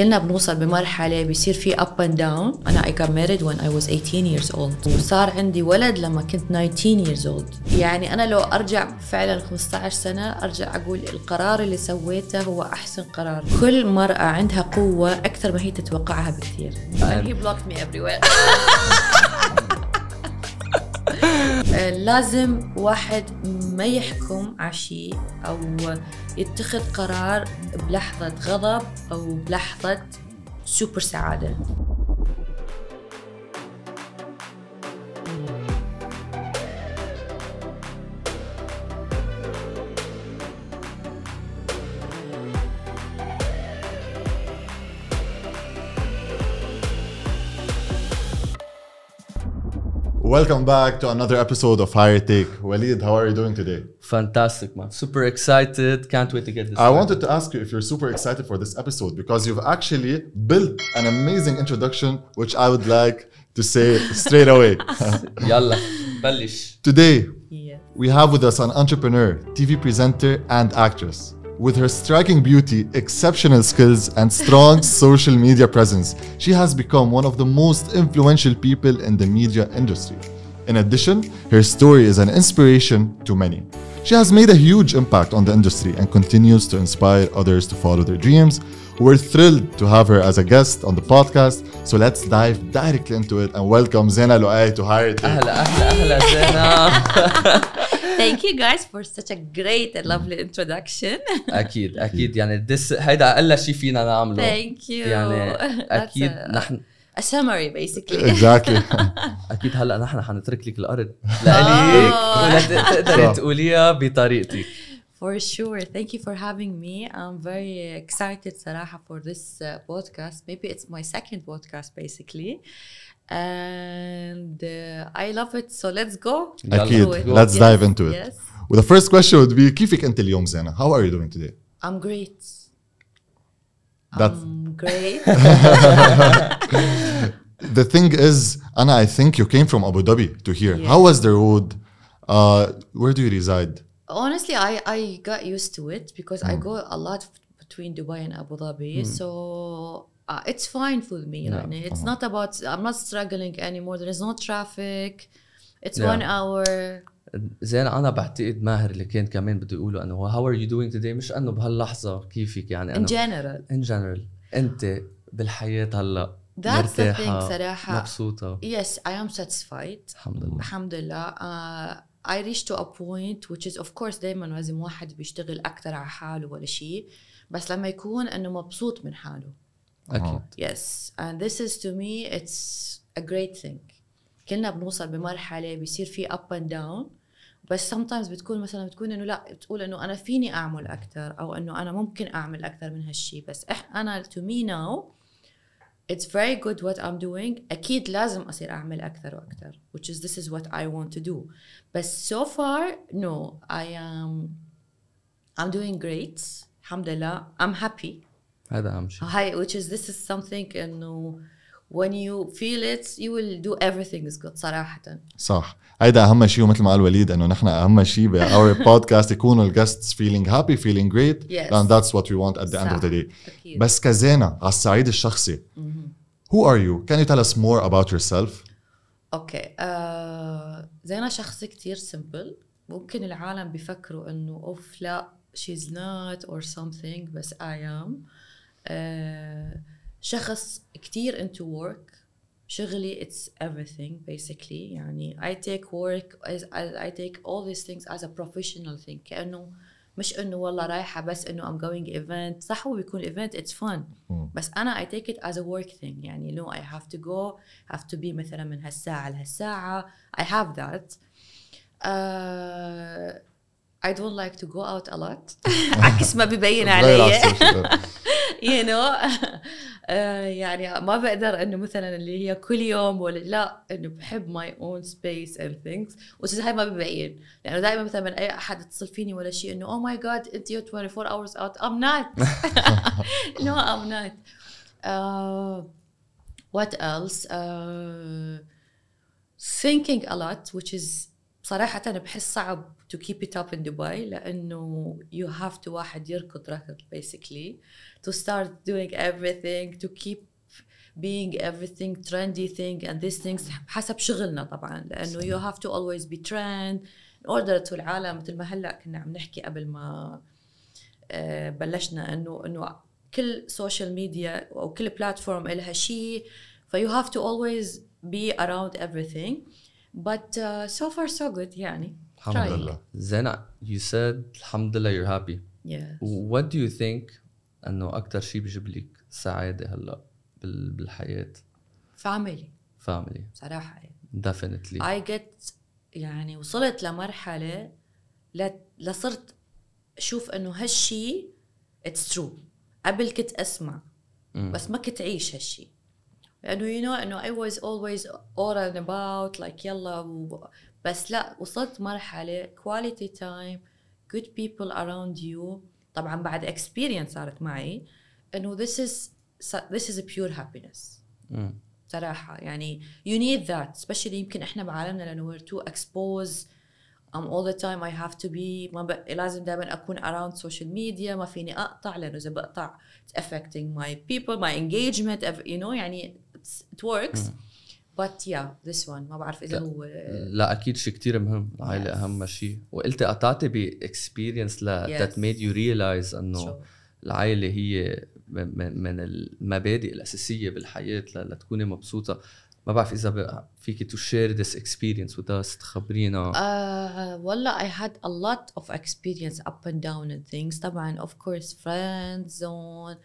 كلنا بنوصل بمرحلة بيصير في up and down. أنا I got married when I was 18 years old. وصار عندي ولد لما كنت 19 years old. يعني أنا لو أرجع فعلا 15 سنة أرجع أقول القرار اللي سويته هو أحسن قرار. كل مرأة عندها قوة أكثر ما هي تتوقعها بكثير. and he blocked me everywhere. لازم واحد يحكم على شيء أو يتخذ قرار بلحظة غضب أو بلحظة سوبر سعادة. Welcome back to another episode of Higher Take. Walid, how are you doing today? Fantastic, man. Super excited. Can't wait to get this. I started. wanted to ask you if you're super excited for this episode because you've actually built an amazing introduction, which I would like to say straight away. Yalla, bellish. Today, yeah. we have with us an entrepreneur, TV presenter, and actress With her striking beauty, exceptional skills, and strong social media presence, she has become one of the most influential people in the media industry. In addition, her story is an inspiration to many. She has made a huge impact on the industry and continues to inspire others to follow their dreams. We're thrilled to have her as a guest on the podcast, so let's dive directly into it and welcome Zena Loay to Higher Take. اهلا اهلا اهلا زينة. Thank you guys for such a great and lovely introduction. اكيد اكيد يعني this هيدا اقل شيء فينا نعمله. Thank you. يعني That's اكيد a- نحن A summary basically. Exactly. اكيد هلا نحن حنترك لك الارض لإلك ولا ت- تقدري صح. تقوليها بطريقتك. For sure. Thank you for having me. I'm very excited صراحة for this uh, podcast. Maybe it's my second podcast basically. And uh, I love it. So let's go. يلا. أكيد. Do it. Let's Yes, dive into it. Yes. Well, the first question would be كيفك أنت اليوم زينة? How are you doing today? I'm great. That's I'm great. the thing is, Anna, I think you came from Abu Dhabi to here. Yeah. How was the road? Uh, where do you reside? Honestly, I, I got used to it because I go a lot between Dubai and Abu Dhabi. So Uh, it's fine for me yeah. يعني. It's uh-huh. not about I'm not struggling anymore. There is no traffic. It's yeah. one hour. زين أنا بعتقد ماهر اللي كان كمان بده يقوله إنه هاو ار يو دوينج توداي مش إنه بهاللحظة كيفك يعني ان جنرال ان جنرال أنت بالحياة هلأ That's the thing صراحة. مبسوطة. Yes I am satisfied. الحمد لله. الحمد لله. Uh, I reached to a point which is of course دايما لازم واحد بيشتغل أكثر على حاله ولا شيء بس لما يكون إنه مبسوط من حاله. أكيد. Yes, and this is to me it's a great thing. كلنا بنوصل بمرحلة بيصير في up and down بس sometimes بتكون مثلا بتكون إنه لا بتقول إنه أنا فيني أعمل أكثر أو إنه أنا ممكن أعمل أكثر من هالشيء بس إح أنا to me now it's very good what I'm doing. أكيد لازم أصير أعمل أكثر وأكثر which is this is what I want to do. بس so far no I am I'm doing great. الحمد لله I'm happy. هذا اهم شيء هاي which is this is something انه when you feel it you will do everything is good صراحة صح هيدا اهم شيء ومثل ما قال وليد انه نحن اهم شيء ب our podcast يكونوا الجستس feeling happy feeling great Yes. and that's what we want at the end of the day أكيد. بس كزينة على الصعيد الشخصي who are you can you tell us more about yourself أوكي آه زينة شخص كتير simple ممكن العالم بيفكروا انه اوف لا she's not or something بس I am آه شخص كتير into work شغلي it's everything basically يعني I take work as I, I take all these things as a professional thing كأنه مش انه والله رايحة بس انه I'm going event صح هو بيكون event it's fun بس أنا I take it as a work thing يعني no I have to go have to be مثلا من هالساعة لهالساعة I have that uh, I don't like to go out a lot عكس ما ببين علي you know آه، يعني ما بقدر إنه مثلا اللي هي كل يوم ولا لا إنه بحب my own space and things وشيء هاي ما ببين لأنه دائما مثلا من أي أحد يتصل فيني ولا شيء إنه oh my God أنت 24 hours out I'm not نو ام نوت وات ايلس thinking a lot which is صراحة أنا بحس صعب to keep it up in دبي لأنه you have to واحد يركض ركض basically. uh, to start doing everything to keep being everything trendy thing and these things حسب شغلنا طبعا لأنه you have to always be trend in order to العالم مثل ما هلا كنا عم نحكي قبل ما آه، بلشنا انه انه كل سوشيال ميديا او كل بلاتفورم لها شيء ف you have to always be around everything but uh, so far so good يعني الحمد Trying. لله زين you said الحمد لله you're happy yes what do you think إنه أكثر شيء بيجيب لك سعادة هلأ بال- بالحياة. Family. Family. صراحة. يعني definitely. I get يعني وصلت لمرحلة لا لصرت أشوف إنه هالشي it's true. قبل كنت أسمع مم. بس ما كنت أعيش هالشي. لأنه you know إنه I was always all and about like يلا و... بس لا وصلت مرحلة quality time good people around you طبعا بعد experience صارت معي انه this is this is a pure happiness مم. صراحة يعني you need that especially يمكن احنا بعالمنا لانه we're too exposed I'm all the time I have to be ما ب... لازم دائما اكون around social media ما فيني اقطع لانه اذا بقطع it's affecting my people my engagement ev- you know يعني it's, it works But yeah this one. ما بعرف إذا. هو لا أكيد شيء كتير مهم. العائله Yes. أهم شيء وقلتي قطعتي باكسبيرينس that made you realize إنه. العائلة هي من, من- المبادئ الأساسية بالحياة لتكوني مبسوطة. ما بعرف إذا بقى فيك to share this experience with us تخبرينا. Uh, والله I had a lot of experience up and down and things. طبعا of course friend zone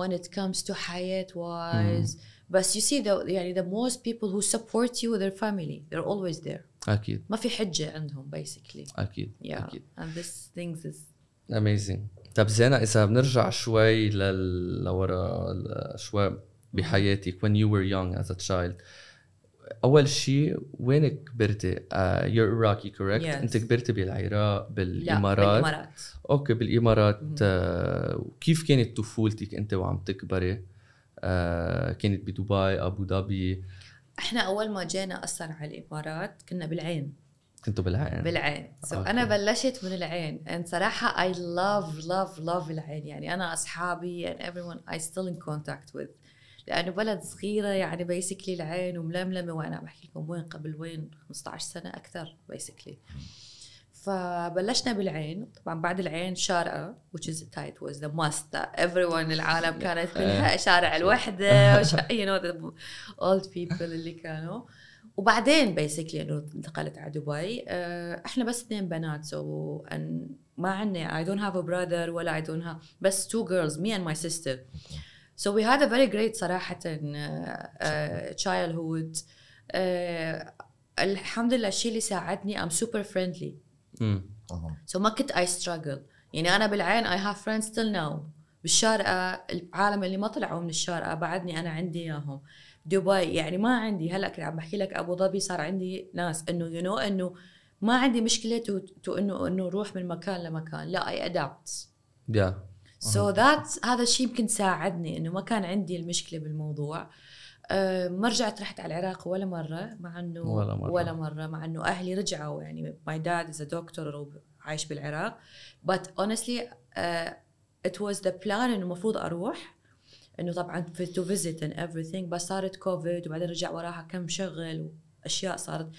when it comes to حياة wise بس you see the يعني the most people who support you their family they're always there اكيد ما في حجة عندهم basically اكيد yeah اكيد and this things is amazing طب زينة إذا بنرجع شوي لل... لورا ل- شوي بحياتك when you were young as a child أول شيء وين كبرتي؟ uh, you're Iraqi correct؟ Yes. أنت كبرتي بالعراق لا بالإمارات. بالإمارات okay بالإمارات. uh, كيف كانت طفولتك أنت وعم تكبري؟ uh, كانت بدبي أبو ظبي؟ إحنا أول ما جينا أصلا على الإمارات كنا بالعين. كنتوا بالعين. بالعين. So okay. أنا بلشت من العين. And صراحة I love love love العين. يعني أنا أصحابي and everyone I still in contact with. لأنه بلد صغيرة يعني basically العين وململمة وأنا بحكي لكم وين قبل وين 15 سنة أكثر basically. فبلشنا بالعين طبعا بعد العين شارقه which is it was the must everyone العالم كانت كلها شارع الوحدة وش- you know the old people اللي كانوا. وبعدين بيسكلي إنه انتقلت على دبي. آه، إحنا بس اثنين بنات سو so, ما عندنا I don't have a brother ولا I don't have بس two girls me and my sister. So we had a very great صراحة uh, uh, childhood. uh, الحمد لله الشيء اللي ساعدني I'm super friendly. مم. أها. so ما كنت I struggle. يعني أنا بالعين I have friends till now. بالشارقة العالم اللي ما طلعوا من الشارقة بعدني أنا عندي إياهم. دبي يعني ما عندي. هلأ كنت عم بحكي لك أبو ظبي صار عندي ناس إنه you know إنه ما عندي مشكلة to, to إنه إنه روح من مكان لمكان. لا I adapt. Yeah. سو so that هذا الشيء يمكن ساعدني إنه ما كان عندي المشكلة بالموضوع. أه ما رجعت رحت على العراق ولا مرة مع إنه ولا مرة. ولا مرة مع إنه أهلي رجعوا يعني my dad is a doctor وعايش بالعراق. But honestly uh, it was the plan إنه المفروض أروح. إنه طبعا في to visit and everything بس صارت كوفيد وبعدين رجع وراها كم شغل وأشياء صارت.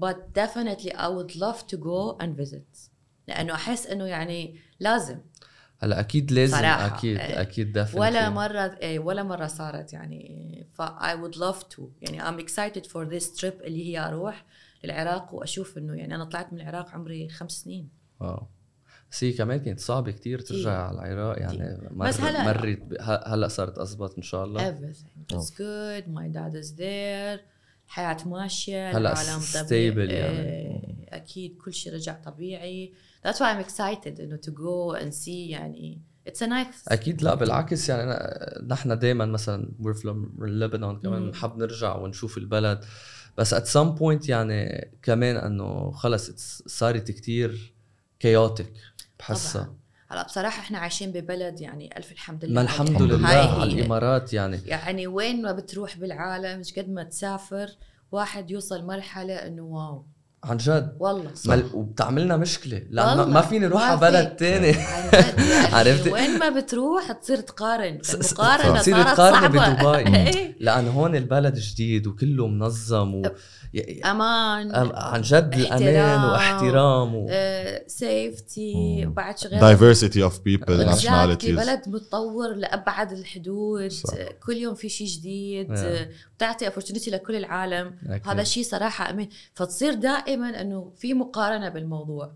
But definitely I would love to go and visit. لأنه أحس إنه يعني لازم. هلا أكيد لازم صراحة. أكيد إيه. أكيد definitely. ولا مرة إيه ولا مرة صارت يعني ف I would love to يعني I'm excited for this trip اللي هي أروح للعراق وأشوف إنه يعني أنا طلعت من العراق عمري خمس سنين. واو. بس هي كمان كانت صعبة كتير ترجع على العراق يعني مر بس هلأ- مرت هلا صارت أزبط إن شاء الله. Everything it's good my dad is there حياة ماشية هلأ العالم stable طبيعي يعني. إيه، أكيد كل شيء رجع طبيعي. That's why I'm excited إنه to go and see يعني it's a nice أكيد لا بالعكس يعني أنا نحن دائما مثلا we're from Lebanon كمان. بنحب نرجع ونشوف البلد بس at some point يعني كمان إنه خلص صارت كتير chaotic بحسها. هلأ بصراحة إحنا عايشين ببلد يعني ألف الحمد لله ما. الحمد لله هاي على هي. الإمارات يعني يعني وين ما بتروح بالعالم مش قد ما تسافر واحد يوصل مرحلة إنه واو عن جد والله مل... وبتعملنا مشكلة لا ما, فيني أروح ما على. بلد جد يعني عرفتي؟ وين ما بتروح تصير تقارن المقارنة تصير صعبة بدبي. إيه. لأن هون البلد جديد وكله منظم و... أمان عن جد الأمان احترام. واحترام و... سيفتي مم. بعد شغل diversity of people Exactly. nationalities بلد متطور لأبعد الحدود صح. كل يوم في شيء جديد. بتعطي opportunity لكل العالم. هذا الشيء صراحة أمين فتصير دائما إنه في مقارنة بالموضوع.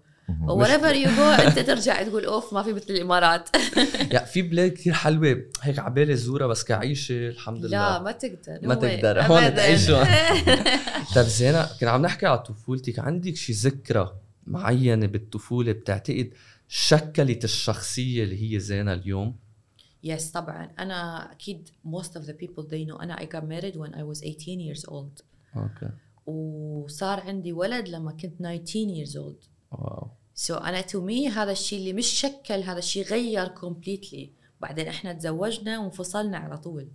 وريفر يو جو أنت ترجع تقول أوف ما في مثل الإمارات يا في بلاد كثير حلوة هيك عبالي زورها بس كعيشة الحمد لله لا ما تقدر ما. تقدر. هون. تعيشوا. طيب زينة كنا عم نحكي على طفولتك عندك شي ذكرى معينة بالطفولة بتعتقد شكلت الشخصية اللي هي زينة اليوم؟ yes طبعا أنا أكيد most of the people they know أنا I got married when I was 18 years old okay وصار عندي ولد لما كنت 19 years old. wow. So so أنا to me هذا الشيء اللي مش شكل هذا الشيء غير completely بعدين إحنا تزوجنا وانفصلنا على طول.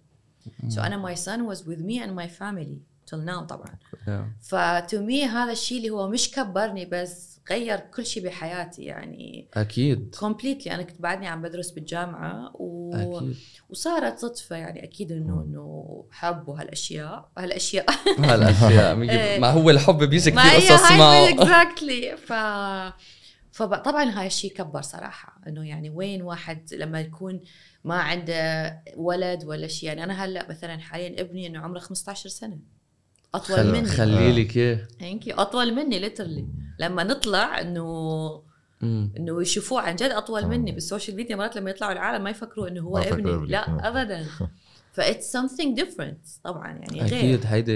so so أنا my son was with me and my family till now طبعا. Yeah. ف to me هذا الشيء اللي هو مش كبرني بس غير كل شيء بحياتي يعني أكيد. completely أنا كنت بعدني عم بدرس بالجامعة و... أكيد. وصارت صدفة يعني أكيد إنه إنه حب وهالأشياء هالأشياء. هالأشياء. إيه. ما هو الحب بيجي كثير قصص معه exactly ف فطبعا هاي الشيء كبر صراحة إنه يعني وين واحد لما يكون ما عنده ولد ولا شيء يعني أنا هلأ مثلا حاليا ابني إنه عمره 15 سنة. أطول خل... مني خلي لك إياه thank you أطول مني literally لما نطلع إنه. إنه يشوفوه عن جد أطول آه. مني بال social media مرات لما يطلعوا العالم ما يفكروا إنه هو ما يفكروا ابني. لا آه. ابدا ف it's something different طبعا يعني غير أكيد هيدي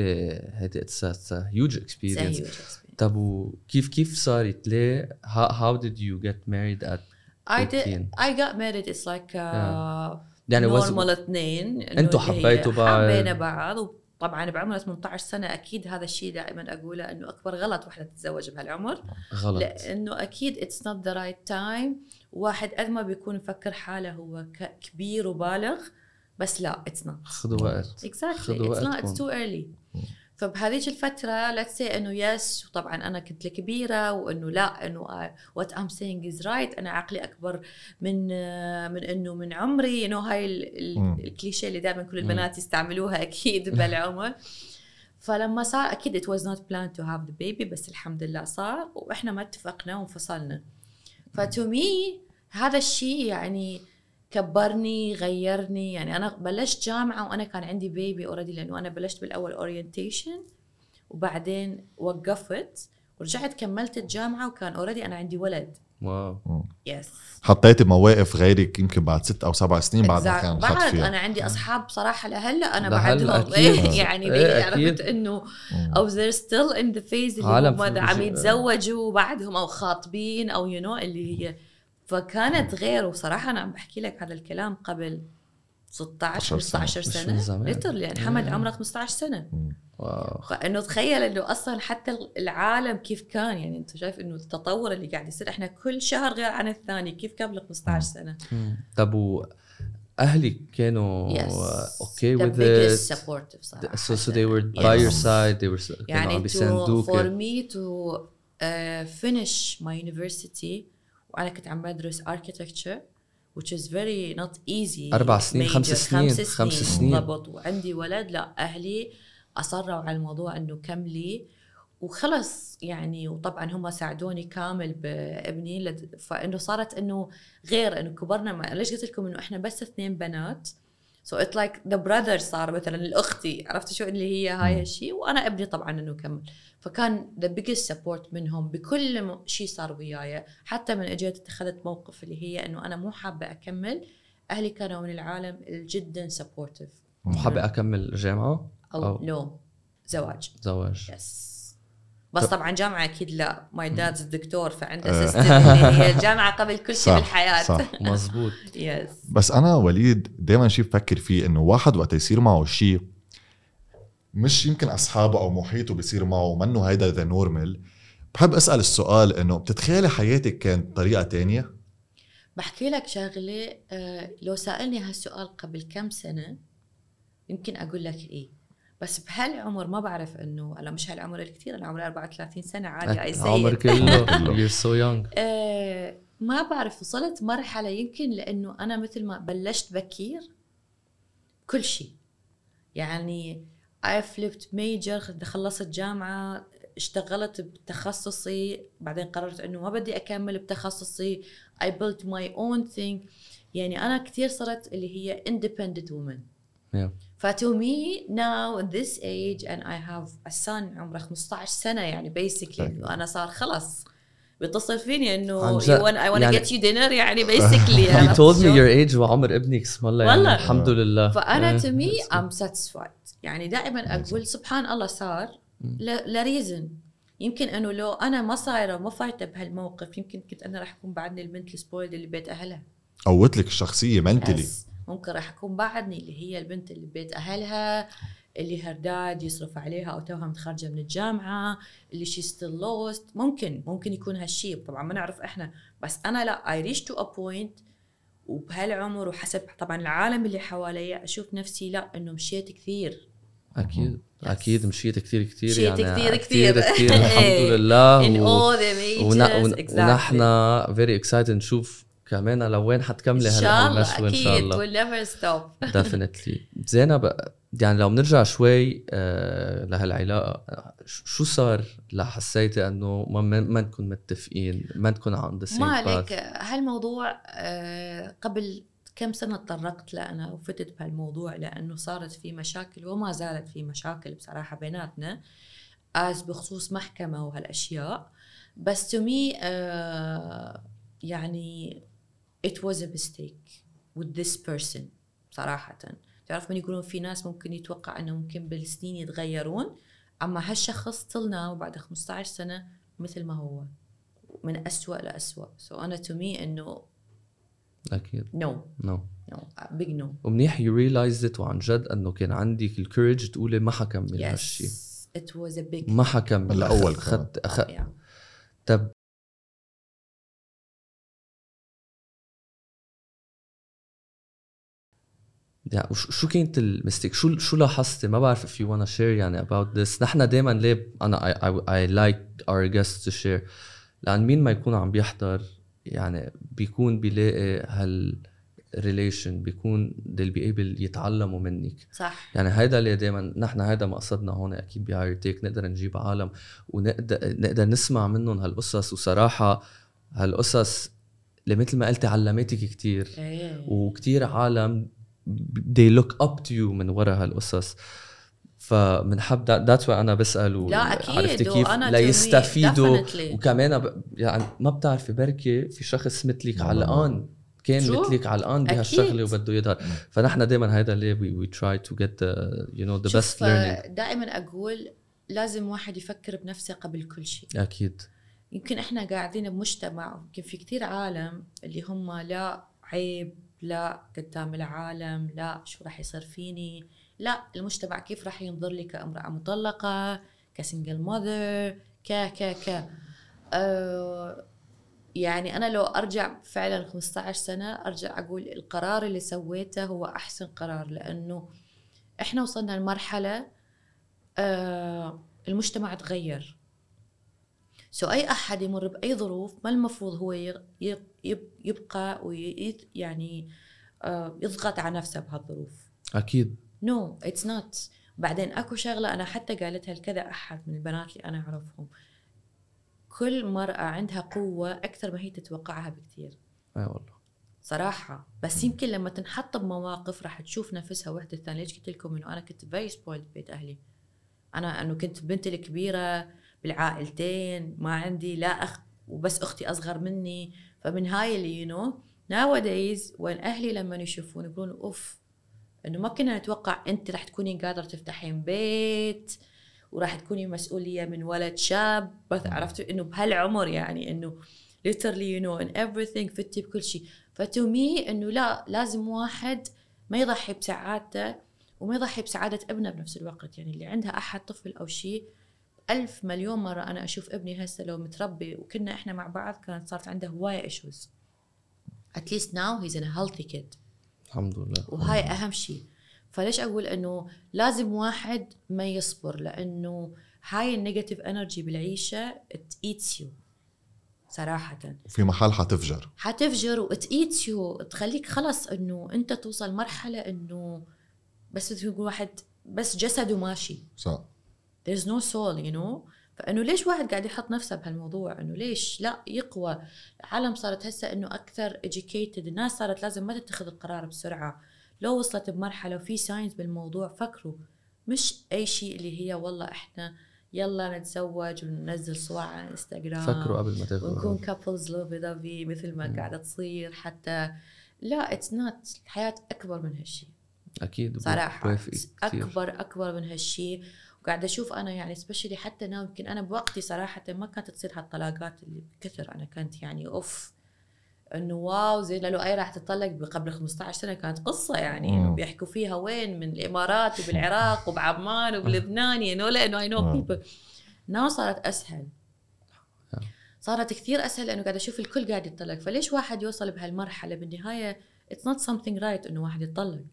هيدي it's huge experience. طب وكيف كيف صارت ليه how, how did you get married at I did 18. I got married it's like uh, يعني was normal اثنين أنتوا حبيتوا بعض. حبينا بعض وطبعا بعمر 18 سنة أكيد هذا الشيء دائما أقوله إنه أكبر غلط وحده تتزوج بهالعمر. غلط. لأنه أكيد it's not the right time واحد قد ما بيكون مفكر حاله هو كبير وبالغ بس لا it's not خذوا وقت. It's not. وقتكم. it's too early. فبهذيك الفترة let's say إنه yes وطبعا أنا كنت الكبيرة وإنه لا إنه what I'm saying is right أنا عقلي أكبر من من إنه من عمري انه هاي ال- ال- مم. الكليشيه اللي دائما كل البنات يستعملوها أكيد بالعمر. فلما صار أكيد it was not planned to have the baby بس الحمد لله صار وإحنا ما اتفقنا وانفصلنا. ف to me هذا الشيء يعني كبرني غيرني يعني أنا بلشت جامعة وأنا كان عندي بيبي already لأنه أنا بلشت بالأول orientation وبعدين وقفت ورجعت كملت الجامعة وكان already أنا عندي ولد wow yes حطيتي مواقف غيرك يمكن بعد ست أو سبع سنين بعد ما. كان بعد فيها أنا عندي أصحاب صراحة لهلأ أنا بعدهم أكيد. إيه يعني إيه. عرفت إنه. أو they're still in the phase اللي عالم هم عم يتزوجوا بعدهم أو خاطبين أو you you know اللي هي فكانت غير وصراحة أنا عم بحكي لك هذا الكلام قبل 16 سنة. 15 مش من سنه زمان. literally يعني حمد. عمره 15 سنة wow فإنه تخيل إنه أصلا حتى العالم كيف كان يعني أنت شايف إنه التطور اللي قاعد يصير إحنا كل شهر غير عن الثاني كيف قبل 15 سنة. طب واهلك كانوا Yes. أوكي so, so they were Yes. by your side they were كانوا يعني to, بيساندوك for me to uh, finish my university وأنا كنت عم بدرس architecture which is very not easy. أربع سنين،. خمس سنين، خمس خمس سنين. بالضبط. وعندي ولد لا أهلي أصروا على الموضوع إنه كملي وخلص يعني وطبعا هم ساعدوني كامل بابني لد- فإنه صارت إنه غير إنه كبرنا مع ليش قلت لكم إنه إحنا بس اثنين بنات؟ so it like the brother صار مثلا الأختي عرفت شو؟ اللي هي هاي الشيء وأنا ابني طبعا إنه كمل فكان the biggest support منهم بكل شيء صار وياي. حتى من اجيت اتخذت موقف اللي هي إنه أنا مو حابة أكمل. أهلي كانوا من العالم جدا supportive وحابة أكمل جامعة؟ أو no زواج. زواج. yes بس طبعا جامعة أكيد لا. my dad's a doctor فعنده آه. system اللي هي الجامعة قبل كل شيء بالحياة. صح مزبوط yes بس أنا وليد دائما شيء بفكر فيه إنه واحد وقت يصير معه شيء مش يمكن أصحابه أو محيطه بيصير معه منه هيدا the normal بحب أسأل السؤال إنه بتتخيلي حياتك كانت بطريقة تانية؟ بحكي لك شغلة آه، لو سألني هالسؤال قبل كم سنة يمكن أقول لك إيه. بس بهالعمر ما بعرف إنه أنا مش هالعمر الكثير أنا عمري 34 سنة عادي اي عمر كله. so young. آه ما بعرف وصلت مرحلة يمكن لإنه أنا مثل ما بلشت بكير كل شيء. يعني I flipped major خلصت جامعة اشتغلت بتخصصي بعدين قررت إنه ما بدي أكمل بتخصصي. I built my own thing. يعني أنا كثير صرت اللي هي independent woman. Yeah. فتو مي ناو at this age and I have a son عمره 15 سنة يعني basically إنه أنا صار خلص بيتصل فيني انه جد. want, I want to يعني- get you dinner يعني basically told me شو؟ your age وعمر ابنك اسم الله يعني والله. الحمد لله فأنا. تو مي. ام ساتيسفايد يعني دائما أقول سبحان الله صار ل reason يمكن إنه لو أنا ما صايرة وما فايتة بهالموقف يمكن كنت أنا راح أكون بعدني البنت ال spoiled اللي بيت أهلها قوت لك الشخصية mentally بس ممكن راح أكون بعدني اللي هي البنت اللي ببيت أهلها اللي her dad يصرف عليها أو توها متخرجة من الجامعة اللي she still lost ممكن ممكن يكون هالشيء طبعا ما نعرف إحنا. بس أنا لا I reach to a point وبهالعمر وحسب طبعا العالم اللي حواليا أشوف نفسي لا إنه مشيت كثير. أكيد. أكيد مشيت كثير كثير مشيت يعني كثير كثير. كثير. الحمد. لله. و-. ونحن very excited نشوف كمان لوين حتكملي إن هلا شاء الله هالمشوى إن شاء أكيد الله. we'll never stop. definitely زينب يعني لو بنرجع شوي آه لهالعلاقة شو صار لحسيتي إنه ما ما نكون متفقين ما نكون عند ذا ما عليك. هالموضوع آه، قبل كم سنة تطرقت له أنا وفتت بهالموضوع؟ لأنه صارت في مشاكل وما زالت في مشاكل بصراحة بيناتنا از بخصوص محكمة وهالأشياء. بس me آه، يعني it was a mistake with this person صراحة. تعرف من يقولون في ناس ممكن يتوقع أنه ممكن بالسنين يتغيرون أما هالشخص طلنا وبعد 15 سنة مثل ما هو من أسوأ لأسوأ. so so أنا to me إنه أكيد. no. نو no. Big no. ومنيح you realized وعن جد إنه كان عندك ال courage تقولي ما حكمل هالشيء yes it was a big ما حكمل. من الأول اخذت أخ... yeah. طب يعني شو كانت المستيك شو شو لاحظتي؟ ما بعرف if you wanna share يعني about this. نحن دائما ليه أنا I, I, I like our guests to share لأن مين ما يكون عم بيحضر يعني بيكون بيلاقي هال relation بيكون they'll be able يتعلموا منك. صح. يعني هيدا اللي دائما نحن هيدا مقصدنا هون أكيد بهاير تيك نقدر نجيب عالم ونقدر نقدر نسمع منهم هالقصص. وصراحة هالقصص اللي مثل ما قلتي علمتك كتير. إيه. وكتير عالم they look up to you من ورا هالقصص. فبنحب that's why أنا بسال لا أكيد، عرفتي كيف؟ ليستفيدوا. وكمان ب- يعني ما بتعرفي بركي في شخص مثلك علقان كان True. مثلك علقان. بهالشغلة وبده يظهر. فنحن دائما هيدا اللي we, we try to get the, you know the best learning. دائما أقول لازم واحد يفكر بنفسه قبل كل شيء. أكيد. يمكن إحنا قاعدين بمجتمع يمكن في كتير عالم اللي هم لا عيب لا قدام العالم لا شو راح يصير فيني لا المجتمع كيف راح ينظر لي كامرأة مطلقة كسنجل ماذر ك ك ك. أه يعني أنا لو أرجع فعلا 15 سنة أرجع أقول القرار اللي سويته هو أحسن قرار لأنه إحنا وصلنا لمرحلة أه المجتمع تغير. so أي أحد يمر بأي ظروف ما المفروض هو يبقى وي يعني آه، يضغط على نفسه بهالظروف. أكيد. no it's not بعدين أكو شغلة أنا حتى قالتها لكذا أحد من البنات اللي أنا أعرفهم. كل مرأة عندها قوة أكثر ما هي تتوقعها بكثير. أي والله. صراحة. بس يمكن لما تنحط بمواقف راح تشوف نفسها وحدة ثانية ليش قلت لكم إنه أنا كنت very spoiled بيت أهلي؟ أنا إنه كنت بنت الكبيرة بالعائلتين ما عندي لا أخ وبس أختي أصغر مني. فمن هاي اللي يو نو nowadays وين أهلي لما يشوفون يقولون أوف إنه ما كنا نتوقع أنت راح تكوني قادرة تفتحين بيت وراح تكوني مسؤولية من ولد شاب. بس عرفتوا إنه بهالعمر يعني إنه literally you know in everything فتي بكل شيء. ف to me إنه لا لازم واحد ما يضحي بسعادته وما يضحي بسعادة ابنه بنفس الوقت. يعني اللي عندها أحد طفل أو شيء ألف مليون مرة أنا أشوف ابني هسه لو متربي وكنا إحنا مع بعض كانت صارت عنده هواية issues. At least now he's in a healthy kid. الحمد لله. وهاي أهم شيء. فليش أقول إنه لازم واحد ما يصبر؟ لأنه هاي ال negative energy بالعيشة tights you صراحة. في محل حتفجر. حتفجر و tights you تخليك خلص إنه أنت توصل مرحلة إنه بس تقول واحد بس جسده ماشي. صح. There's no soul you know? فإنه ليش واحد قاعد يحط نفسه بهالموضوع؟ إنه ليش؟ لا يقوى. العالم صارت هسه إنه أكثر educated. الناس صارت لازم ما تتخذ القرار بسرعة. لو وصلت بمرحلة وفي signs بالموضوع فكروا. مش أي شيء اللي هي والله إحنا يلا نتزوج وننزل صور على انستغرام فكروا قبل ما تاخذوا ونكون couples lovey dovey مثل ما قاعدة تصير. حتى لا it's not الحياة أكبر من هالشيء. أكيد صراحة. أكبر أكبر من هالشيء. وقاعده أشوف أنا يعني especially حتى أنا يمكن أنا بوقتي صراحة ما كانت تصير هالطلاقات اللي بكثر. أنا كانت يعني أوف إنه wow زين. لو أي راح تطلق قبل 15 سنة كانت قصة يعني إنه. بيحكوا فيها وين من الإمارات وبالعراق وبعمان وبلبنان يعني ولا انه I know. People now صارت أسهل. صارت كثير أسهل لأنه قاعد أشوف الكل قاعد يتطلق. فليش واحد يوصل بهالمرحلة؟ بالنهاية it's not something right إنه واحد يتطلق.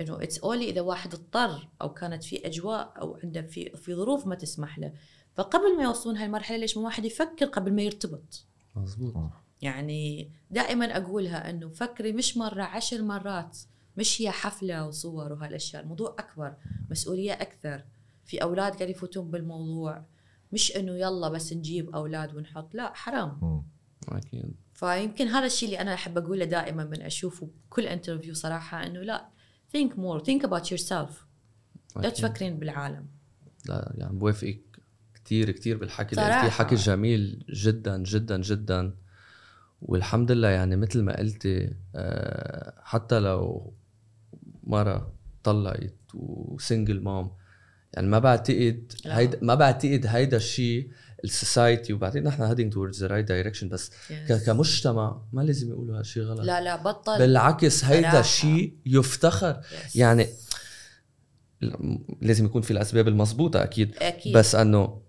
إنه it's only إذا واحد اضطر أو كانت في أجواء أو عنده في في ظروف ما تسمح له. فقبل ما يوصلون هالمرحلة ليش ما واحد يفكر قبل ما يرتبط؟ مزبوط يعني دائما أقولها إنه فكري مش مرة عشر مرات مش هي حفلة وصور وهالأشياء. الموضوع أكبر مسؤولية أكثر. في أولاد قاعد يفوتون بالموضوع. مش إنه يلا بس نجيب أولاد ونحط لا حرام. أكيد. فيمكن هذا الشيء اللي أنا أحب أقوله دائما من أشوفه بكل انترفيو صراحة إنه لا think more think about yourself لا. تفكرين بالعالم لا يعني بوافقك كثير كثير بالحكي اللي. قلتيه حكي جميل جدا جدا جدا والحمد لله يعني مثل ما قلتي آه، حتى لو مرة طلقت و single mom يعني ما بعتقد. هيدا ما بعتقد هيدا الشيء ال society وبعدين نحن heading towards the right direction بس ك- كمجتمع ما لازم يقولوا هالشيء غلط لا لا بطل بالعكس هيدا. الشيء يفتخر. Yes. يعني لازم يكون في الأسباب المضبوطة أكيد. أكيد. بس إنه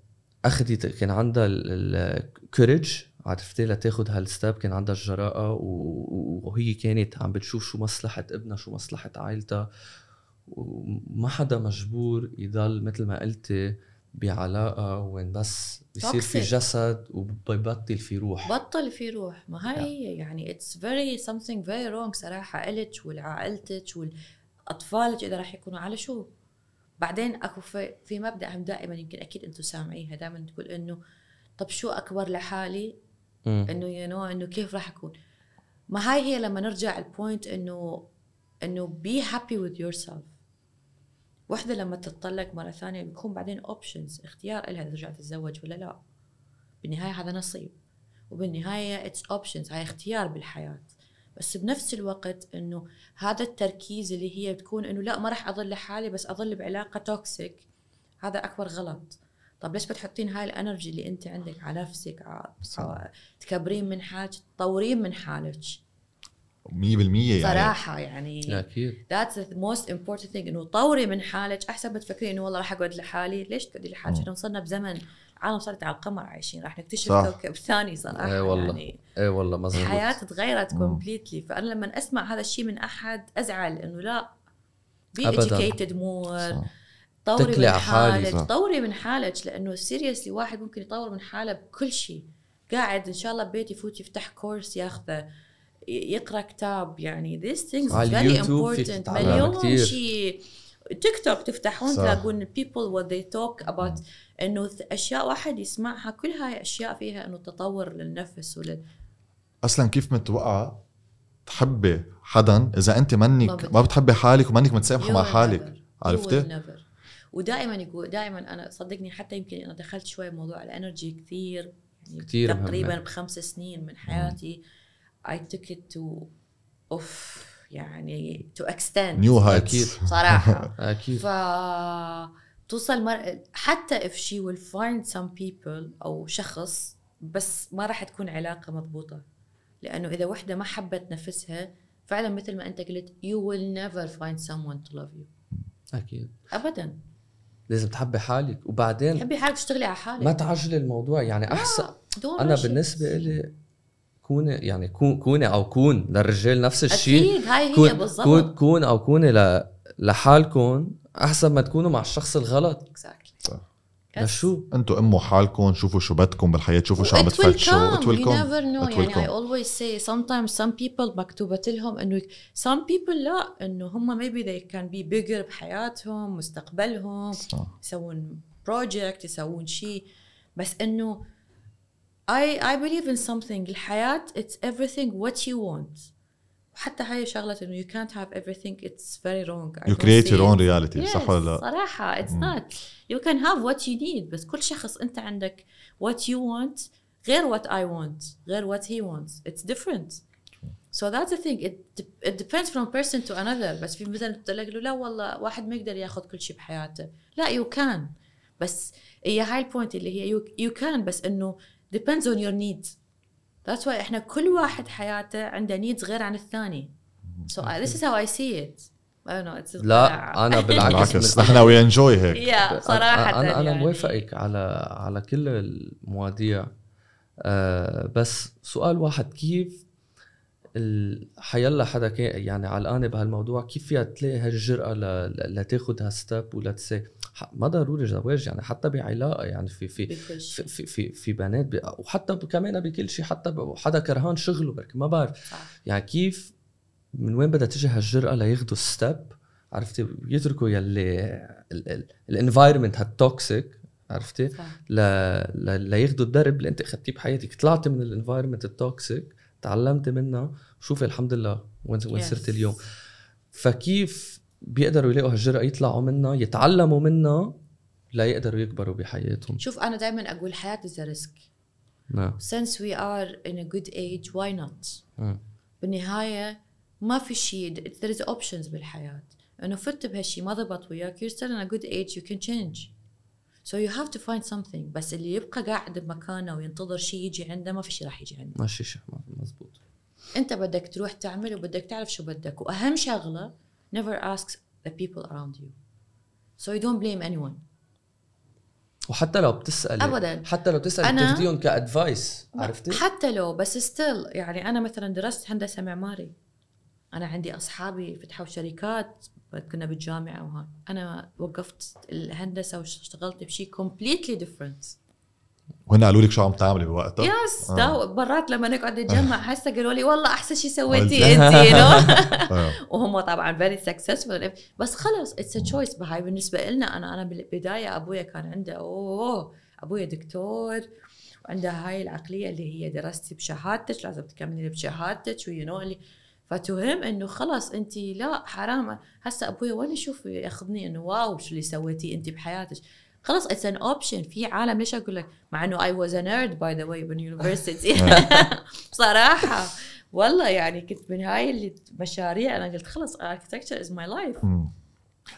اخذت كان عندها ال courage عرفتي لتاخذ هال step. كان عندها الجراءة و- وهي كانت عم بتشوف شو مصلحة ابنها شو مصلحة عائلتها. وما حدا مجبور يضل مثل ما قلتي بعلاقة وين بس بيصير في. جسد وبيبطل في روح. بطل في روح. ما هاي هي يعني it's very something very wrong صراحة. الك ولعائلتك والأطفالك إذا راح يكونوا على شو؟ بعدين أكو في, في مبدأ هم دائما يمكن أكيد أنتم سامعيها. دائما تقول إنه طب شو أكبر لحالي. إنه you know إنه كيف راح أكون؟ ما هاي هي لما نرجع ال point انه إنه be happy with yourself وحدة لما تتطلق مرة ثانية بيكون بعدين options اختيار لها ترجع تتزوج ولا لا. بالنهاية هذا نصيب. وبالنهاية it's options هاي اختيار بالحياة. بس بنفس الوقت إنه هذا التركيز اللي هي بتكون إنه لا ما راح أظل لحالي بس أظل بعلاقة toxic هذا أكبر غلط. طب ليش بتحطين هاي ال energy اللي أنت عندك على نفسك؟ ع- تكبرين من حالك تطورين من حالك. 100% يعني صراحة يعني أكيد that's the most important thing إنه طوري من حالك أحسن ما تفكرين إنه والله راح أقعد لحالي ليش تقعدي لحالك. إحنا وصلنا بزمن العالم صارت على القمر عايشين راح نكتشف. كوكب ثاني صراحة إيه والله. يعني إيه والله مزبوط الحياة تغيرت. Completely فأنا لما أسمع هذا الشيء من أحد أزعل إنه لا educated more صح. طوري من على حالك. صح. طوري من حالك لأنه seriously واحد ممكن يطور من حاله بكل شيء قاعد إن شاء الله ببيت يفوت يفتح كورس ياخذه يقرأ كتاب يعني these things على very اليوتيوب فيك important. تتعلم. مليون. شيء تيك توك تفتحون. تلاقون people what they talk about. إنه أشياء واحد يسمعها كل هاي أشياء فيها إنه تطور للنفس ولل أصلا كيف متوقع تحبي حدا إذا أنت منك ما بت- ما بتحبي حالك ومنك متسامحه مع حالك عرفتي؟ ودائما يقول دائما أنا صدقني حتى يمكن أنا دخلت شوي بموضوع الانرجي كثير يعني مهمة. تقريبا بخمس سنين من حياتي. I took it to اوف يعني to extend. New heights أكيد. صراحة. أكيد. ف توصل مر... حتى if she will find some people أو شخص بس ما راح تكون علاقة مضبوطة. لأنه إذا وحدة ما حبت نفسها فعلا مثل ما أنت قلت you will never find someone to love you. أكيد. ابدا. لازم تحبي حالك. وبعدين تحبي حالك تشتغلي على حالك. ما تعجلي الموضوع. يعني احسن Don't أنا. بالنسبة لي كوني يعني كون كوني أو كون للرجال نفس الشيء أكيد هاي هي كون كون بالضبط كون أو كوني ل لحالكم أحسن ما تكونوا مع الشخص الغلط exactly صح. Yes. لشو أنتوا أموا حالكم شوفوا شو بدكم بالحياة شوفوا شو عم It will بتفتشوا come. it will you come never know It will يعني I come. always say sometimes some people مكتوبة لهم إنه some people لا إنه هم maybe they can be bigger بحياتهم مستقبلهم صح. يسوون project يسوون شيء بس إنه I I believe in something الحياة it's everything what you want وحتى هاي شغلة انه you can't have everything it's very wrong I you don't create see your own it. reality Yes, صح ولا لا صراحة it's not you can have what you need بس كل شخص انت عندك what you want غير what I want غير what he wants it's different so that's the thing it, dep- it depends from person to another بس في مثلا تقول له لا والله واحد ما يقدر ياخذ كل شيء بحياته لا you can بس هي هاي البوينت اللي هي you, you can بس انه depends on your needs. That's why إحنا كل واحد حياته عنده needs غير عن الثاني. So I, this is how I see it. I don't know it's لا أنا بالعكس. نحن وي انجوي هيك. يا صراحة أنا أنا يعني. موافقك على على كل المواضيع. آه بس سؤال واحد كيف حيلا حدا يعني علقانه بهالموضوع كيف فيها تلاقي هالجرأة ل- ل- لتاخد هالستep ولا تسي ح- ما ضروري زواج يعني حتى بعلاقة يعني في في في. في, في, في بنات وحتى كمان بكل شيء حتى حدا كرهان شغله بركي ما بعرف. يعني كيف من وين بدها تجي هالجرأة لياخدوا step عرفتي يتركوا يلي ال environment هال toxic عرفتي. ل... ل... لياخدوا الدرب اللي انت اخذتيه بحياتك طلعتي من ال environment ال toxic تعلمتي منها وشوفي الحمد لله وين وين. صرت اليوم. فكيف بيقدروا يلاقوا هالجرأة يطلعوا منها يتعلموا منها ليقدروا يكبروا بحياتهم. شوف أنا دائما أقول حياة is a risk. نعم. Since we are in a good age why not? مم. بالنهاية ما في شيء there is options بالحياة. انه فت بهالشيء ما ضبط وياك. You're still in a good age you can change. So you have to find something. بس اللي يبقى قاعد بمكانه وينتظر شيء يجي عنده ما في شيء راح يجي عنده. ماشي شيء مزبوط انت بدك تروح تعمل وبدك تعرف شو بدك. وأهم شغلة never ask the people around you. So you don't blame anyone. وحتى لو بتسالي أبداً. حتى لو بتسالي أنا- بتاخديهم ك advice. عرفتي؟ حتى لو بس still يعني أنا مثلا درست هندسة معماري. أنا عندي أصحابي فتحوا شركات كنا بالجامعة وهاي أنا وقفت الهندسة واشتغلت بشيء completely different وهن قالوا لك شو عم تعملي بوقتها؟ yes آه. دا برات لما نقعد نتجمع هسه قالوا لي والله أحسن شيء سويتي انت آه. وهم طبعا very successful بس خلص it's a choice بهاي بالنسبة لنا أنا أنا بالبداية أبويا كان عنده أوه أبويا دكتور وعنده هاي العقلية اللي هي درستي بشهادتك لازم تكملي بشهادتك و you know اللي فتهم إنه خلاص أنت لا حرام. هسه ابويا وين يشوف يأخذني؟ إنه wow شو اللي سويتي أنت بحياتك؟ خلاص it's an option في عالم ليش أقول لك؟ مع إنه I was a nerd by the way بال university بصراحه والله يعني كنت من هاي اللي مشاريع أنا قلت خلص architecture is my life. مم.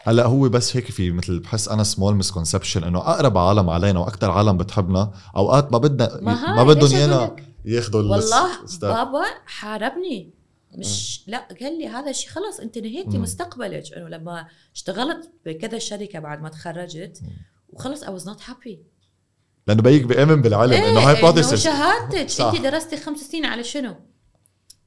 هلأ هو بس هيك في مثل بحس أنا small misconception إنه أقرب عالم علينا وأكثر عالم بتحبنا أوقات ما بدنا ما ما بدهم إيانا؟ ياخذوا والله. بابا حاربني. مش لا قال لي هذا الشيء خلاص أنت نهيتي. مستقبلك. انه لما اشتغلت بكذا شركة بعد ما تخرجت وخلص I was not happy. لأنه بيك بيامن بالعلم إنه إنه hypothesis شهادتك. أنت درستي خمس سنين على شنو؟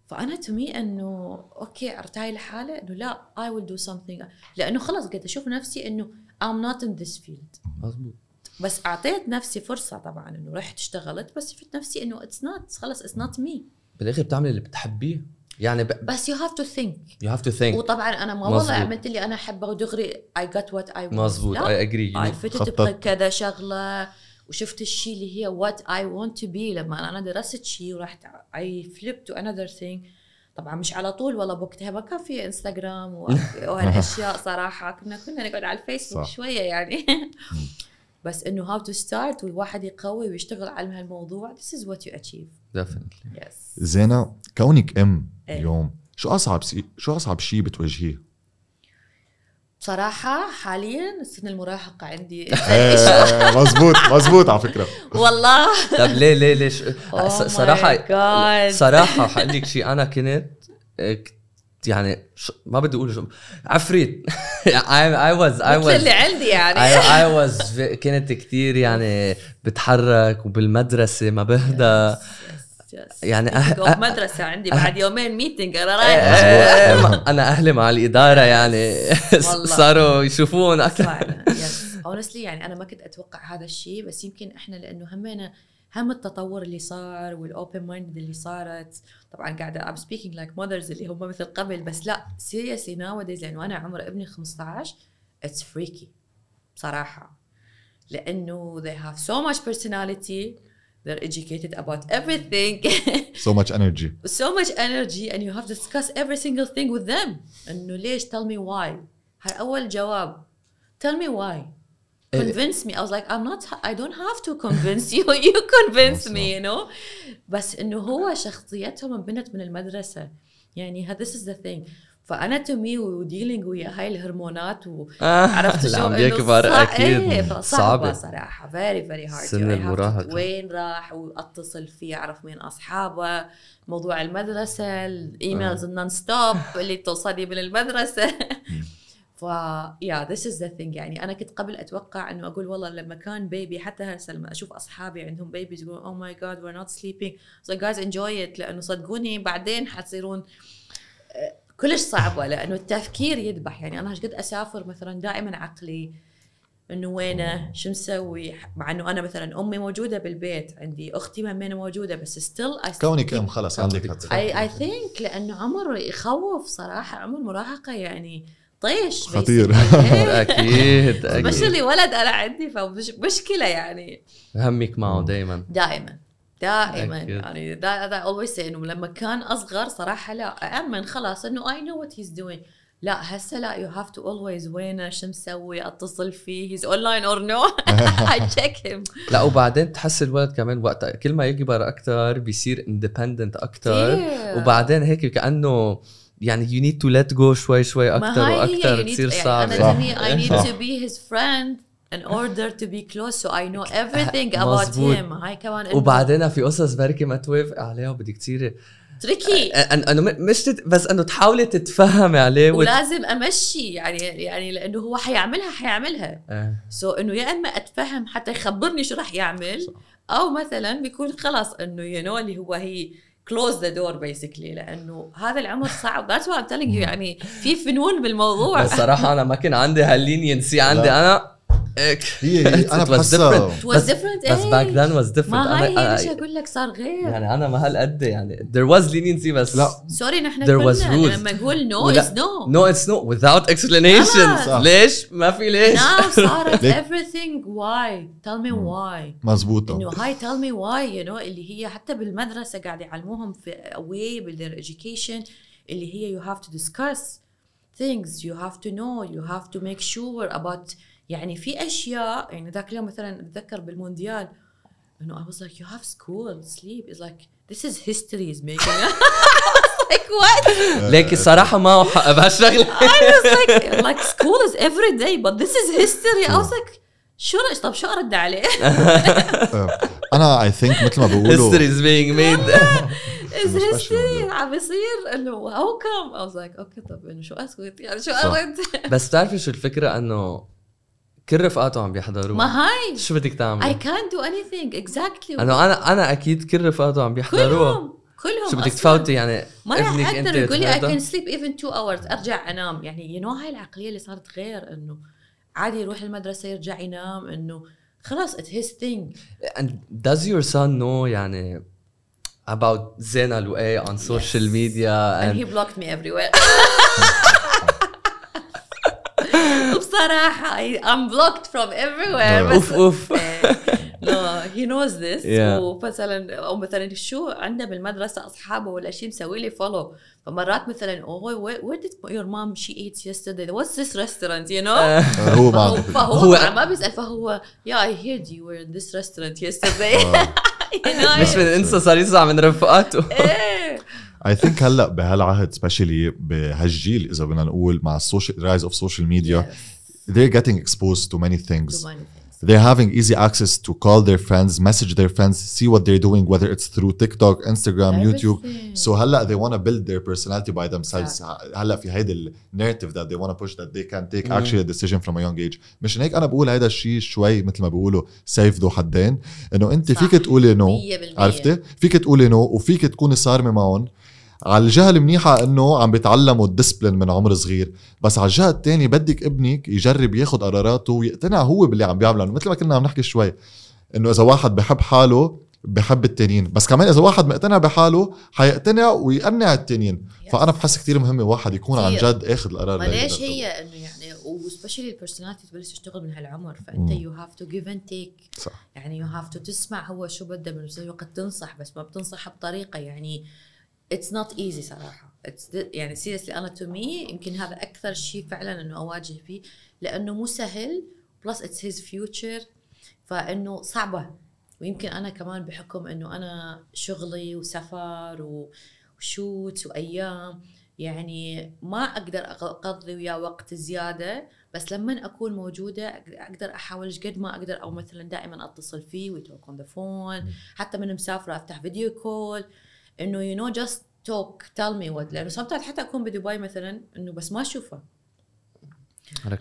فأنا تمي إنه okay ارتاي لحالي إنه لا I will do something. لأنه خلص قلت أشوف نفسي إنه I'm not in this field. مزبوط بس أعطيت نفسي فرصة طبعا إنه رحت اشتغلت بس شفت نفسي إنه it's not خلص it's not me بالاخر بتعملي اللي بتحبيه. يعني ب... بس you have to think you have to think. وطبعا أنا ما. والله عملت اللي أنا أحبه ودغري I get what I مزبوط I agree. I You- فتت. بكذا شغلة وشفت الشيء اللي هي what I want to be لما أنا درست شيء ورحت I flip to another thing طبعا مش على طول والله بوقتها ما كان في انستغرام وهالأشياء صراحة. كنا كنا نقعد على الفيسبوك صح. شوية يعني. بس إنه how to start والواحد يقوي ويشتغل على هالموضوع. This is what you achieve. Definitely. Yes. زينة كونك أم إيه. اليوم شو أصعب سي... شو أصعب شيء بتواجهيه؟ بصراحة حاليا سن المراهقة عندي إيه، مزبوط مزبوط على فكرة والله طب ليه ليه ليش Oh God. صراحة حقول لك شيء أنا كنت ك- يعني. ما بدي أقول عفريت I, I was I was اللي عندي يعني I, I was كنت كتير يعني بتحرك وبالمدرسة ما بهدى يعني أه- of مدرسة عندي أه- بعد يومين meeting أنا رايح. آه، أنا أهلي مع الإدارة يعني. صاروا يشوفون. أكثر honestly يعني أنا ما كنت أتوقع هذا الشيء بس يمكن إحنا لأنه همنا هم التطور اللي صار وال open mind اللي صارت. طبعا قاعدة I'm speaking like mothers اللي هم مثل قبل بس لا seriously nowadays لأنه أنا عمر ابني 15 اتس فريكي بصراحه لأنه they have so much personality they're educated about everything so much energy so much energy and you have to discuss every single thing with them انه ليش tell me why هاي اول جواب tell me why convince me I was like I'm not I don't have to convince you you convince me you know بس انه هو شخصيتهم انبنت من المدرسة يعني ها- this is the thing فانا to me و dealing ويا هاي الهرمونات وعرفت اللي شو عم يكبر أكيد. إيه صعبة. صعبة. صراحة. Very very hard. سن المراهقة. وين راح واتصل فيه أعرف مين أصحابه. موضوع المدرسة ال emails ال non-stop اللي توصلي من المدرسة. ف yeah this is the thing يعني أنا كنت قبل أتوقع إنه أقول والله لما كان baby حتى هسه لما أشوف أصحابي عندهم babies يقولون oh my God we're not sleeping so guys enjoy it لأنه صدقوني بعدين حتصيرون آه، كلش صعبة لأنه التفكير يذبح. يعني أنا إيش قد أسافر مثلا دائما عقلي إنه وينه؟ شو مسوي؟ مع إنه أنا مثلا أمي موجودة بالبيت عندي أختي همين موجودة بس still كونك أم خلص عندك I I think لأنه عمر يخوف صراحة عمر مراهقة يعني طيش خطير. أكيد أكيد. specially ولد أنا عندي فمش مشكلة يعني. همك معه دائما دائما. دائما أكيد. يعني دا دا always say إنه لما كان أصغر صراحة لا امن خلاص إنه I know what he's doing لا هسه لا you have to always وينه شو مسوي أتصل فيه he's online or no I check him لا وبعدين تحس الولد كمان وقت كل ما يكبر أكثر بيصير independent أكثر وبعدين هيك كأنه يعني you need to let go شوي شوي أكثر وأكثر تصير صعبه. يعني أنا need صح. to be his friend. In order to be close so I know everything about مزبوط. him. هاي كمان وبعدين في قصص بركي ما توافق عليها وبدك تصيري tricky أن- أنه مش تت... بس إنه تحاولي تتفهمي عليه وت... ولازم أمشي يعني يعني لأنه هو حيعملها حيعملها. so إنه يا إما أتفهم حتى يخبرني شو راح يعمل أو مثلا بيكون خلاص إنه you know اللي هو he close the door basically لأنه هذا العمر صعب. that's what I'm you يعني في فنون بالموضوع. بس صراحة أنا ما كان عندي هال leniency عندي أنا هي هي أنا was بحسها was بس- different بس إيه. back then was different ما هاي هي أنا ليش أقول لك صار غير يعني أنا ما هالقد يعني there was leniency بس لا sorry نحن There was rules. لما نقول no ولا- is no no it's no without explanation. ليش ما في ليش now صارت everything why tell me why مزبوطة انه هاي tell me why you know اللي هي حتى بالمدرسة قاعد يعلموهم في a way with their education اللي هي you have to discuss things you have to know you have to make sure about يعني في أشياء يعني ذاك اليوم مثلا أتذكر بالمونديال إنه I was like you have school sleep. Is like this is history is making like what? ليك الصراحه ما حق بهالشغله I was like like school is every day but this is history. I was like شو رأيك؟ طب شو أرد عليه؟ آه، أنا اي ثينك مثل ما بيقولوا history is being made. history موضوع. عم يصير إنه how come? I was like okay طب إنه شو أسكت؟ يعني شو. أرد؟ بس بتعرفي شو الفكرة؟ إنه كل رفقاته عم بيحضروا ما هاي. شو بدك I تعملي؟ can't do anything. Exactly. انه أنا أنا أكيد كل رفقاته عم بيحضروها كلهم. كلهم شو بدك. تفوتي يعني ما راح ابنك أقدر انت يقول لي I تفوتها؟ can sleep even two hours. أرجع أنام. يعني you know هاي العقلية اللي صارت غير إنه عادي يروح المدرسة يرجع ينام إنه خلاص his thing. And does your son know يعني about زينة لؤي on social media and and he blocked me everywhere. بصراحة I'm blocked from everywhere آه. أوف أوف. he knows this ومثلا أو مثلا شو عنده بالمدرسة أصحابه ولا شيء مسوي لي follow فمرات مثلا oh where did your mom she eats yesterday what's this restaurant you know هو ما هو ما بيسأل فهو yeah I heard you were this restaurant yesterday مش من انسى صار يزعل من رفقاته. إيه. I think هلا بهالعهد specially بهالجيل اذا بدنا نقول مع ال social rise of social media they're getting exposed to many things many things they're having easy access to call their friends message their friends see what they're doing whether it's through TikTok Instagram YouTube Everything. so هلا they want to build their personality by themselves هلا في هيدي ال narrative that they want to push that they can take actually a decision from a young age مشان هيك أنا بقول هيدا الشيء شوي مثل ما بيقولوا سيف ذو حدين انه انت صح. فيك تقولي no 100% عرفتي فيك تقولي no وفيك تكوني صارمه معهم على الجهه المنيحه إنه عم بيتعلموا ال discipline من عمر صغير. بس على الجهه الثانية بدك ابنك يجرب ياخذ قراراته ويقتنع هو باللي عم بيعمله. مثل ما كنا عم نحكي شوي إنه إذا واحد بحب حاله بحب التانيين بس كمان إذا واحد مقتنع بحاله حيقتنع ويقنع التانيين Yes. فأنا بحس كتير مهم واحد يكون عن. جد آخذ القرار ليش هي إنه يعني و specially ال personality تبلش تشتغل من هالعمر. فأنت. you have to give and take يعني you have to تسمع هو شو بده بنفس الوقت تنصح بس ما بتنصح بطريقة يعني it's not easy صراحة. it's يعني seriously أنا to me يمكن هذا أكثر شيء فعلا إنه أواجه فيه لأنه مو سهل plus it's his future فإنه صعبة. ويمكن أنا كمان بحكم إنه أنا شغلي وسفر و shoot وأيام يعني ما أقدر أقضي وياه وقت زيادة بس لما أكون موجودة أقدر أحاول قد ما أقدر أو مثلا دائما أتصل فيه we talk on the phone حتى من مسافرة أفتح video call إنه you know just talk tell me what لأنه sometimes حتى أكون بدبي مثلا إنه بس ما أشوفه.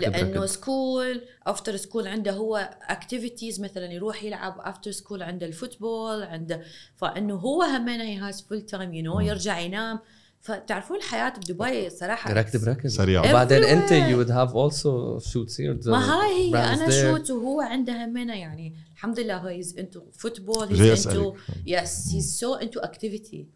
لأنه school after school عنده هو activities مثلا يروح يلعب after school عنده ال football عنده فإنه هو همنا he has full time you know يرجع ينام. فتعرفون الحياة بدبي صراحة؟ ركض ركض سريع. وبعدين أنت you would have also shoots here ما هاي هي أنا there. shoot وهو عنده همنا يعني. الحمد لله هو he's into football he's into. yes he's so into activity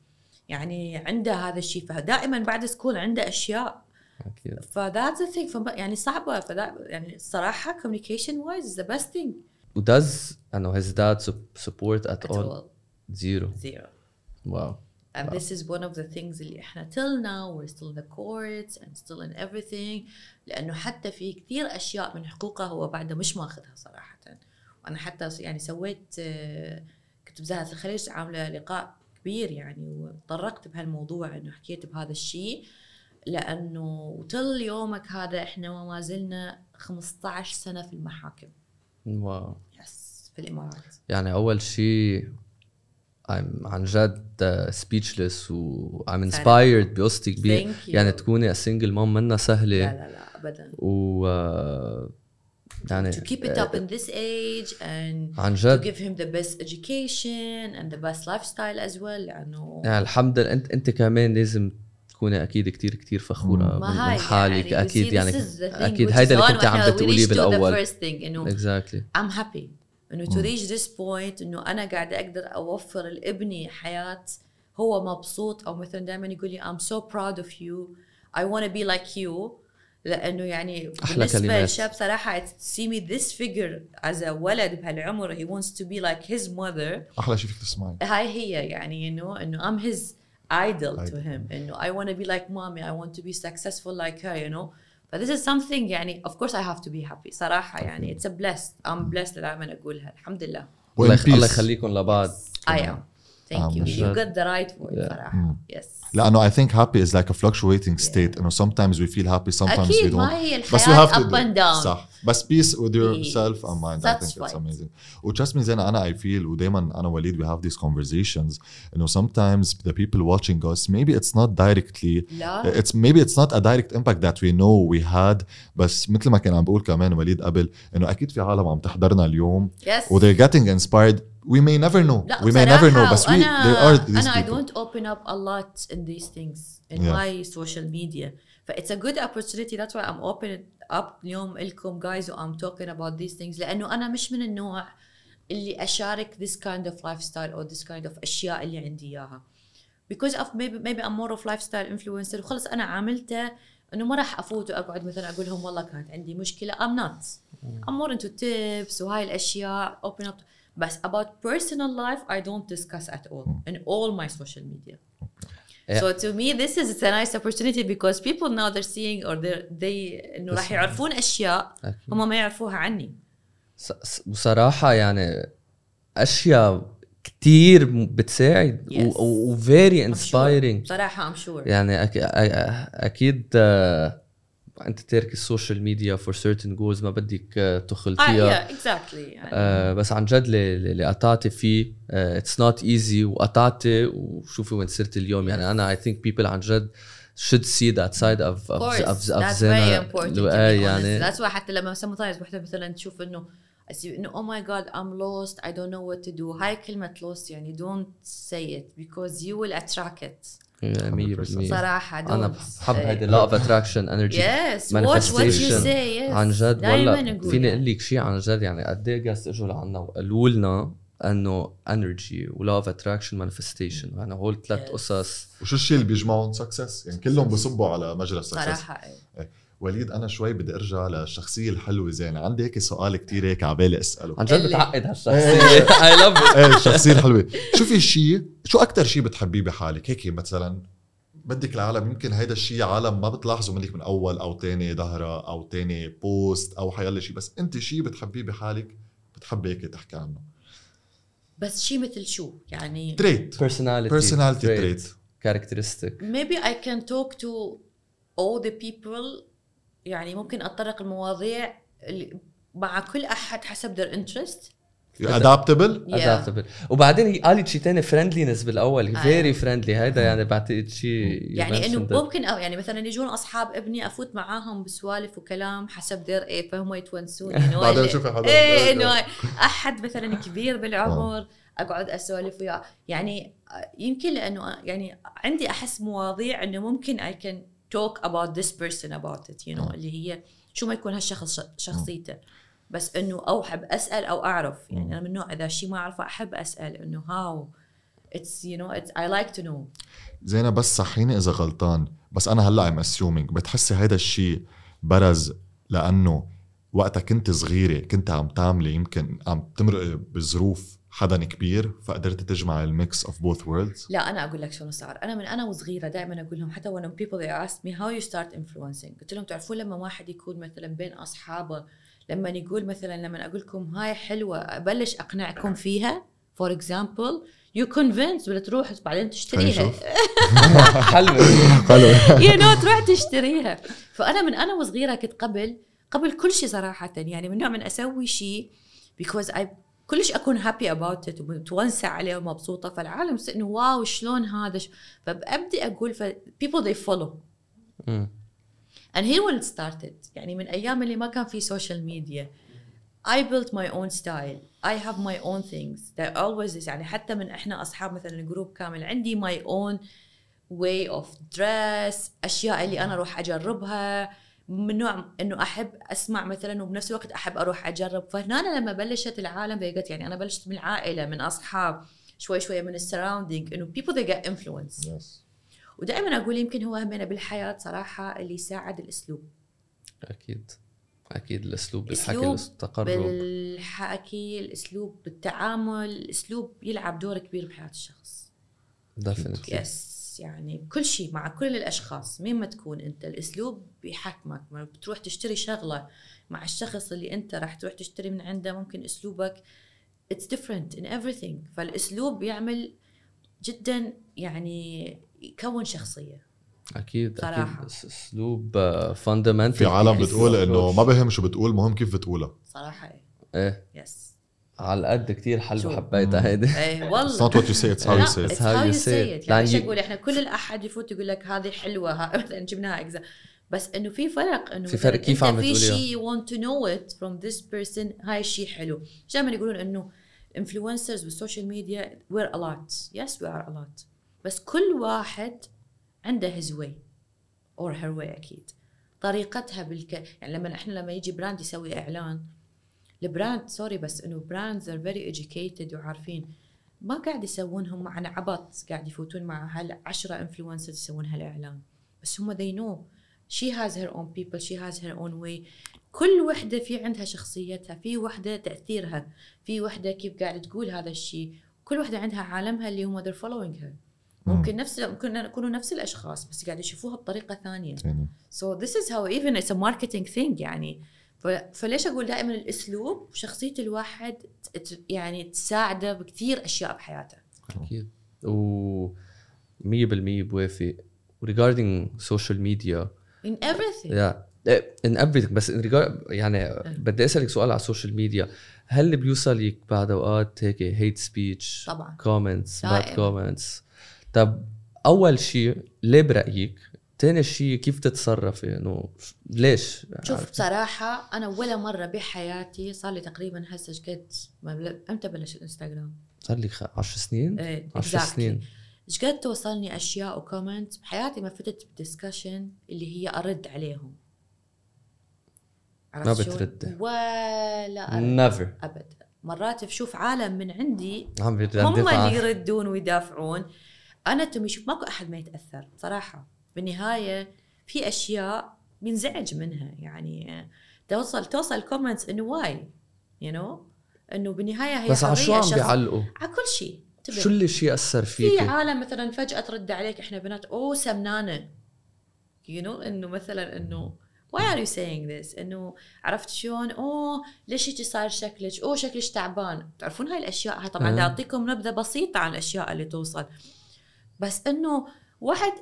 يعني عنده هذا الشيء. فدائما بعد school عنده أشياء. أكيد. ف that's the thing يعني صعبة. ف the يعني الصراحه communication wise the best thing و does انه his dad sup- support at all. Zero. Zero. Wow. And this is one of the things اللي إحنا till now we're still in the courts and still in everything. لأنه حتى في كثير أشياء من حقوقه هو بعده مش ماخذها صراحة. وأنا حتى يعني سويت آه، كنت بزهره الخليج عاملة لقاء كبير يعني وتطرقت بهالموضوع إنه حكيت بهذا الشيء. لأنه و till يومك هذا إحنا ما زلنا 15 سنة في المحاكم. wow. yes في الإمارات. يعني أول شيء I'm عن جد uh, speechless و I'm inspired بقصتي كبير. يعني تكوني a single mom منها سهلة. لا لا لا أبدا. و uh, يعني to keep it up in this age and عن جد. to give him the best education and the best lifestyle as well لأنه يعني الحمد لله. أنت أنت كمان لازم تكوني أكيد كتير كتير فخورة بحالك يعني أكيد يعني أكيد هيدا اللي كنت عم بتقوليه بالأول. exactly exactly. I'm happy. إنه to reach this point إنه أنا قاعدة أقدر أوفر لابني حياة هو مبسوط أو مثلا دائما يقول لي I'm so proud of you I wanna be like you لأنه يعني أحلى كلمات. بالنسبة للشاب صراحة see me this figure as ولد بهالعمر. he wants to be like his mother أحلى شيء فيك تسمعي هاي هي يعني إنه انه I'm his idol to him إنه I wanna be like mommy I want to be successful like her you know but this is something يعني of course I have to be happy صراحة يعني it's a blessed I'm blessed دائما أقولها الحمد لله الله, وإن يخ... الله peace. يخليكم لبعض I am thank آه، you من you جد. got the right word Yeah. صراحة yes لانه I think happy is like a fluctuating state انه sometimes we feel happy sometimes we أكيد don't ما هي بس we الحياة have to up and down صح بس peace with yourself Peace. and mind I That's think it's right. amazing و trust me زينا انا I feel ودائما انا وليد we have these conversations انه sometimes the people watching us maybe it's not directly لا it's maybe it's not a direct impact that we know we had بس مثل ما كان عم بقول كمان وليد قبل انه اكيد في عالم عم تحضرنا اليوم yes و they're getting inspired we may never know لا we may never know بصراحة بس we وأنا there are these أنا I people don't open up a lot in these things in Yeah. my social media ف it's a good opportunity that's why I'm opening up اليوم لكم guys و I'm talking about these things لأنه أنا مش من النوع اللي أشارك this kind of lifestyle or this kind of أشياء اللي عندي إياها because of maybe maybe I'm more of lifestyle influencer وخلص أنا عاملته انه ما راح افوت واقعد مثلا اقول لهم والله كانت عندي مشكله I'm not I'm more into tips وهاي الاشياء open up بس about personal life I don't discuss at all in all my social media Yeah. so to me this is it's a nice opportunity because people now they're seeing or they're they انه راح يعرفون اشياء أكيد. هم ما يعرفوها عني س- س- بصراحة يعني أشياء كتير م- بتساعد Yes. و very I'm sure. inspiring بصراحه I'm sure يعني أك... أ- أ- أكيد آه، أنت تارك السوشيال ميديا for certain goals ما بدك آه، آه تخلطيها. yeah, exactly يعني. آه بس عن جد اللي قطعتي فيه it's not easy وقطعتي وشوفي وين صرت اليوم. يعني أنا I think people عن جد should see that side of Of of of, of that's زينة. very important be يعني. That's why حتى لما مطايز وحدة مثلا تشوف إنه إنه oh my god I'm lost I don't know what to do. هاي كلمة lost يعني don't say it because you will attract it. 100% صراحة أنا don't بحب. هيدي of attraction energy yes watch what you manifestation. say yes عن جد نقول فيني يعني. أقول لك شيء عن جد يعني قد إيه just إجوا لعنا وقالوا لنا انه energy و law of attraction manifestation يعني هول ثلاث Yes. قصص وشو الشيء اللي بيجمعهم success يعني كلهم بصبوا على مجرى ال success صراحة إيه. وليد أنا شوي بدي أرجع للشخصية الحلوة زينه عندي هيك سؤال كتير هيك على بالي أسأله. عن جد بتعقد هالشخصية. I love إيه الشخصية الحلوة. شو في شيء شو أكثر شيء بتحبيه بحالك؟ هيك مثلا بدك العالم يمكن هيدا الشيء عالم ما بتلاحظوا منك من أول أو تاني ظهرة أو تاني post أو حيلا شيء بس أنت شيء بتحبيه بحالك بتحبي هيك تحكي عنه. بس شيء مثل شو؟ يعني trait personality personality trait characteristic maybe I can talk to all the people يعني ممكن أتطرق المواضيع اللي مع كل أحد حسب their interest. adaptable. adaptable وبعدين هي قالت شيء ثاني friendliness بالأول. آه. very friendly هيدا يعني بعتقد شيء يعني إنه ممكن أو يعني مثلا يجون أصحاب ابني أفوت معاهم بسوالف وكلام حسب their age فهم يتونسون بعدين شوفي حدا إيه إنه أحد مثلا كبير بالعمر أقعد أسولف وياه. يعني يمكن لأنه يعني عندي أحس مواضيع إنه ممكن I can talk about this person about it you know آه. اللي هي شو ما يكون هالشخص شخصيته. بس إنه أو احب أسأل أو أعرف. يعني أنا من نوع إذا شيء ما أعرفه أحب أسأل. إنه how it's you know it's I like to know. زينة بس صحيني إذا غلطان. بس أنا هلأ I'm assuming بتحسي هيدا الشيء برز لأنه وقتها كنت صغيرة كنت عم تعملي يمكن عم تمرقي بظروف حدا كبير فقدرت تجمع ال mix of both worlds لا أنا أقول لك شلون صار. أنا من أنا وصغيرة دائما أقول لهم حتى when people they ask me how you start influencing قلت لهم تعرفون لما واحد يكون مثلا بين أصحابه لما يقول مثلا لما أقول لكم هاي حلوة أبلش أقنعكم فيها. for example you convince بدها تروح بعدين تشتريها. حلوة حلو. you know تروح تشتريها. فأنا من أنا وصغيرة كنت قبل قبل كل شيء صراحة يعني من نوع من أسوي شيء because I كلش أكون happy about it ومتونسه عليه ومبسوطة فالعالم إنه wow شلون هذا؟ فببدي أقول ف people they follow. مم. and here when it. started يعني من أيام اللي ما كان في سوشيال ميديا I built my own style. I have my own things. That always is. يعني حتى من إحنا أصحاب مثلا group كامل عندي my own way of dress أشياء اللي أنا أروح أجربها. من نوع إنه أحب أسمع مثلا وبنفس الوقت أحب أروح أجرب. فهنا لما بلشت العالم got يعني أنا بلشت من العائلة من أصحاب شوي شوي من السراوندينج إنه people they get influence. ودائما أقول يمكن هو همنا بالحياة صراحة اللي يساعد الأسلوب. أكيد. أكيد الأسلوب بالحكي التقرب. بالحكي الأسلوب بالتعامل الأسلوب يلعب دور كبير بحياة الشخص. definitely yes يعني بكل شيء مع كل الأشخاص مين ما تكون أنت الأسلوب بيحكمك. ما بتروح تشتري شغلة مع الشخص اللي أنت راح تروح تشتري من عنده ممكن أسلوبك it's different in everything. فالأسلوب بيعمل جدا يعني يكون شخصية. أكيد صراحة. أكيد أس- أسلوب fundamental في عالم بتقول إنه ما بهم شو بتقول مهم كيف بتقولها. صراحة. إيه. yes على القد كتير حلو شو؟ حبيتها هيدي. إيه It's والله not what you say it's how لا you say it. it's how you say it. يعني إيش لأن أقول؟ إحنا كل الأحد يفوت يقول لك هذه حلوة ها- مثلا جبناها اجزاء بس إنه في فرق إنه في فرق كيف عم في بتقوليها. شيء you want to know it from this person هاي الشيء حلو. دائما يقولون إنه influencers بالسوشيال ميديا we're a lot. Yes we are a lot. بس كل واحد عنده his way or her way أكيد. طريقتها بالك يعني لما إحنا لما يجي brand يسوي إعلان ال brand sorry بس إنه brands are very educated وعارفين. ما قاعد يسوونهم مع عبث قاعد يفوتون مع هالعشرة influencers يسوون هالإعلان. بس هم they know. She has her own people she has her own way. كل وحدة في عندها شخصيتها في وحدة تأثيرها في وحدة كيف قاعد تقول هذا الشيء كل وحدة عندها عالمها اللي هم they're following her. ممكن نفس ممكن يكونوا نفس الأشخاص بس قاعد يشوفوها بطريقة ثانية. so this is how even it's a marketing thing يعني فليش أقول دائما الأسلوب وشخصية الواحد يعني تساعده بكثير أشياء بحياته؟ أكيد. و 100% بوافق. regarding social media. In everything. Yeah. إيه، نقبلك بس in regard- يعني بدي أسألك سؤال على السوشيال ميديا هل بيوصلك بعد أوقات هيك hate speech طبعا. comments bad. comments طب أول شيء ليه برأيك تاني شيء كيف تتصرفي إنه ليش؟ شوف بصراحة أنا ولا مرة بحياتي صار لي تقريبا هسه شقد إمتى بلش الانستغرام؟ صار لي 10 سنين؟ إيه 10 exactly. سنين. شقد توصلني أشياء و comment بحياتي ما فتت ب discussion اللي هي أرد عليهم. ما؟ بتردي. ولا أرد. never أبدا مرات بشوف عالم من عندي هم اللي يردون ويدافعون. أنا تمي شوف ماكو أحد ما يتأثر صراحة بالنهاية في أشياء بينزعج منها. يعني توصل توصل comments إنه why you know إنه بالنهاية هي بس على شو عم بيعلقوا؟ على كل شيء. شو اللي شيء أثر في فيك؟ عالم مثلا فجأة ترد عليك إحنا بنات أوه سمنانة. you know إنه مثلا إنه why are you saying this إنه عرفت شلون؟ أوه ليش هيك صار شكلك؟ أوه شكلك تعبان. تعرفون هاي الأشياء؟ هاي طبعا أه. أعطيكم نبذة بسيطة عن الأشياء اللي توصل. بس إنه واحد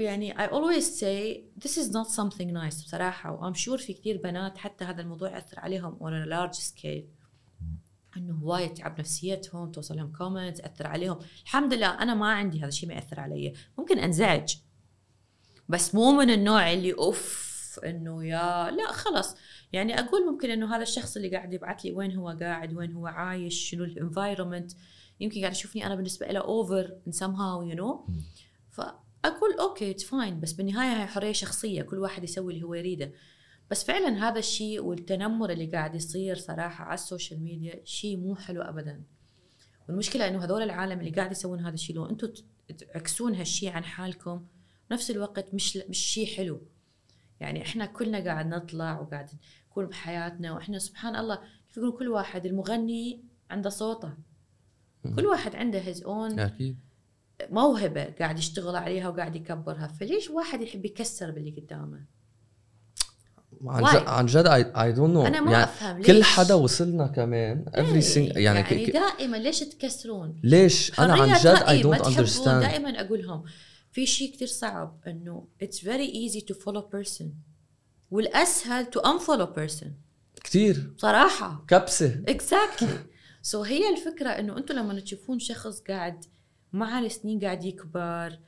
يعني I always say this is not something nice بصراحة و I'm sure في كثير بنات حتى هذا الموضوع يأثر عليهم on a large scale. إنه هواية تعب نفسيتهم توصل لهم كومنت تأثر عليهم. الحمد لله أنا ما عندي هذا الشيء ما يأثر علي. ممكن أنزعج. بس مو من النوع اللي أوف إنه يا لا خلص يعني أقول ممكن إنه هذا الشخص اللي قاعد يبعث لي وين هو قاعد وين هو عايش شنو ال environment يمكن قاعد يشوفني أنا بالنسبة له over in somehow you know فاقول okay it's fine بس بالنهاية هي حرية شخصية كل واحد يسوي اللي هو يريده. بس فعلا هذا الشيء والتنمر اللي قاعد يصير صراحة على السوشيال ميديا شيء مو حلو ابدا. والمشكلة إنه هذول العالم اللي قاعد يسوون هذا الشيء لو أنتم تعكسون هالشيء عن حالكم بنفس الوقت مش مش شيء حلو. يعني إحنا كلنا قاعد نطلع وقاعد نكون بحياتنا وإحنا سبحان الله كيف يقولون كل واحد المغني عنده صوته. كل واحد عنده his own أكيد. موهبة قاعد يشتغل عليها وقاعد يكبرها فليش واحد يحب يكسر باللي قدامه؟ عن؟ جد عن جد I don't know أنا ما يعني أفهم كل ليش؟ حدا وصلنا كمان everything يعني, يعني ك- دائما ليش تكسرون؟ ليش؟ أنا عن جد I don't understand دائما أقول لهم في شيء كثير صعب إنه it's very easy to follow person. والأسهل to unfollow person. كثير صراحة. كبسة. Exactly. So هي الفكرة إنه أنتم لما تشوفون شخص قاعد مع السنين قاعد يكبر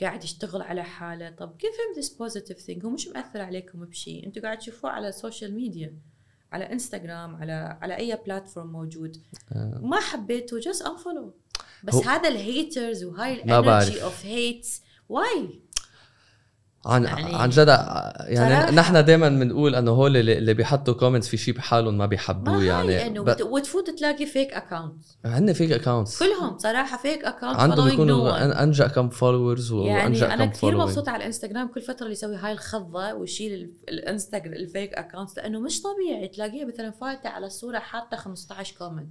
قاعد يشتغل على حاله. طب give him this positive thing هو مش مأثر عليكم بشيء أنتم قاعد تشوفوه على السوشيال ميديا على انستغرام على على أي platform موجود. آه. ما حبيته just unfollow. بس هو- هذا ال haters وهاي. ال energy of hates why عن يعني- عن جد يعني صراحة. نحن دائما بنقول إنه هول اللي, اللي بيحطوا comments في شيء بحالهم ما ما بيحبوه يعني. إنه ب... وتفوت تلاقي فيك اكونت هن فيك اكونتس كلهم صراحة فيك اكونت عندهم يكونوا انجا كم followers وانجا يعني أنا كثير مبسوطة على الانستغرام كل فترة اللي يسوي هاي الخضة ويشيل ال- الانستغرام ال fake accounts لأنه مش طبيعي تلاقيه مثلا فايتة على الصورة حاطة 15 comment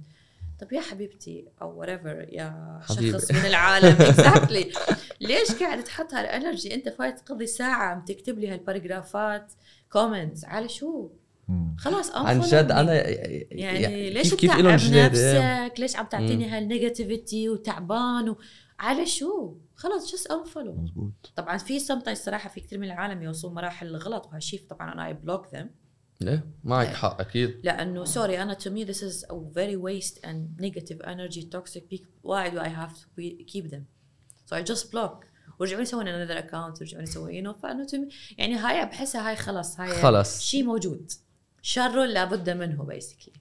طب يا حبيبتي أو whatever يا. شخص من العالم. exactly ليش قاعد تحط هال energy أنت فايت تقضي ساعة عم تكتب لي هال paragraphات comments على شو. خلاص عن جد. أنا يعني ليش كيف كيف لهم جداد نفسك؟ ليش عم تعطيني هال negativity وتعبان و... على شو؟ خلاص just unfollow مزبوط طبعا في sometimes صراحة في كثير من العالم يوصلون مراحل الغلط وهالشيء طبعا أنا I block them ليه؟ معك إيه. حق أكيد. لأنه sorry أنا to me this is very waste and negative energy toxic بيك why do I have to keep them so I just block ورجعوا يسوون another account ورجعوا يسوون you know فانه تو يعني هاي بحسها هاي خلص هاي خلص. شيء موجود. شر لابد منه basically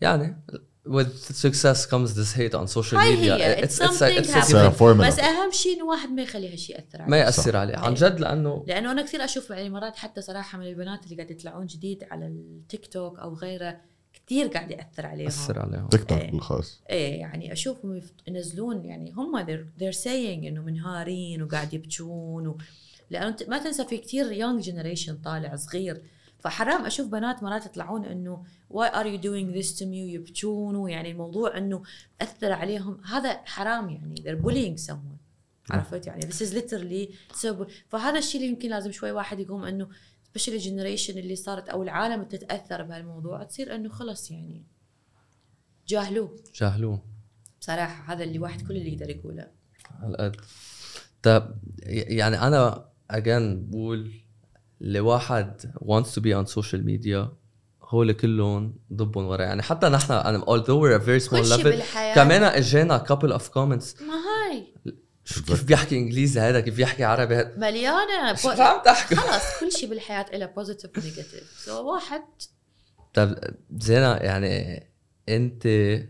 يعني with success comes this hate on social هاي media هي. It's it's, it's, it's a It's given. a formula. بس أهم شيء إنه واحد ما يخلي هالشيء يأثر عليه ما يأثر صح. عليه عن جد لأنه لأنه أنا كثير أشوف يعني مرات حتى صراحة من البنات اللي قاعد يطلعون جديد على التيك توك أو غيره كثير قاعد يأثر عليهم يأثر عليهم تيك توك إيه. بالخاص إيه يعني أشوفهم ينزلون يعني هم they're, they're saying إنه منهارين وقاعد يبكون و... لأنه ما تنسى في كثير young generation طالع صغير فحرام أشوف بنات مرات يطلعون إنه why are you doing this to me ويبكون ويعني الموضوع إنه أثر عليهم. هذا حرام يعني. They're bullying someone. عرفت؟ يعني is literally so فهذا الشيء اللي يمكن لازم شوي واحد يقوم إنه especially الجنريشن اللي صارت أو العالم تتأثر بهالموضوع تصير إنه خلص يعني جاهلوه. جاهلوه. بصراحة هذا اللي واحد كل اللي يقدر يقوله. هالقد. طب يعني أنا اجان بقول اللي واحد wants to be on social media هول كلهم ضبهم ورا. يعني حتى نحن أنا although we're a very small level كمان اجانا couple of comments. ما هاي. شو كيف بيحكي إنجليزي هذا؟ كيف بيحكي عربي؟ هذا مليانة. شو عم تحكي خلص كل شيء بالحياة له positive و negative so واحد. طيب زينة يعني أنت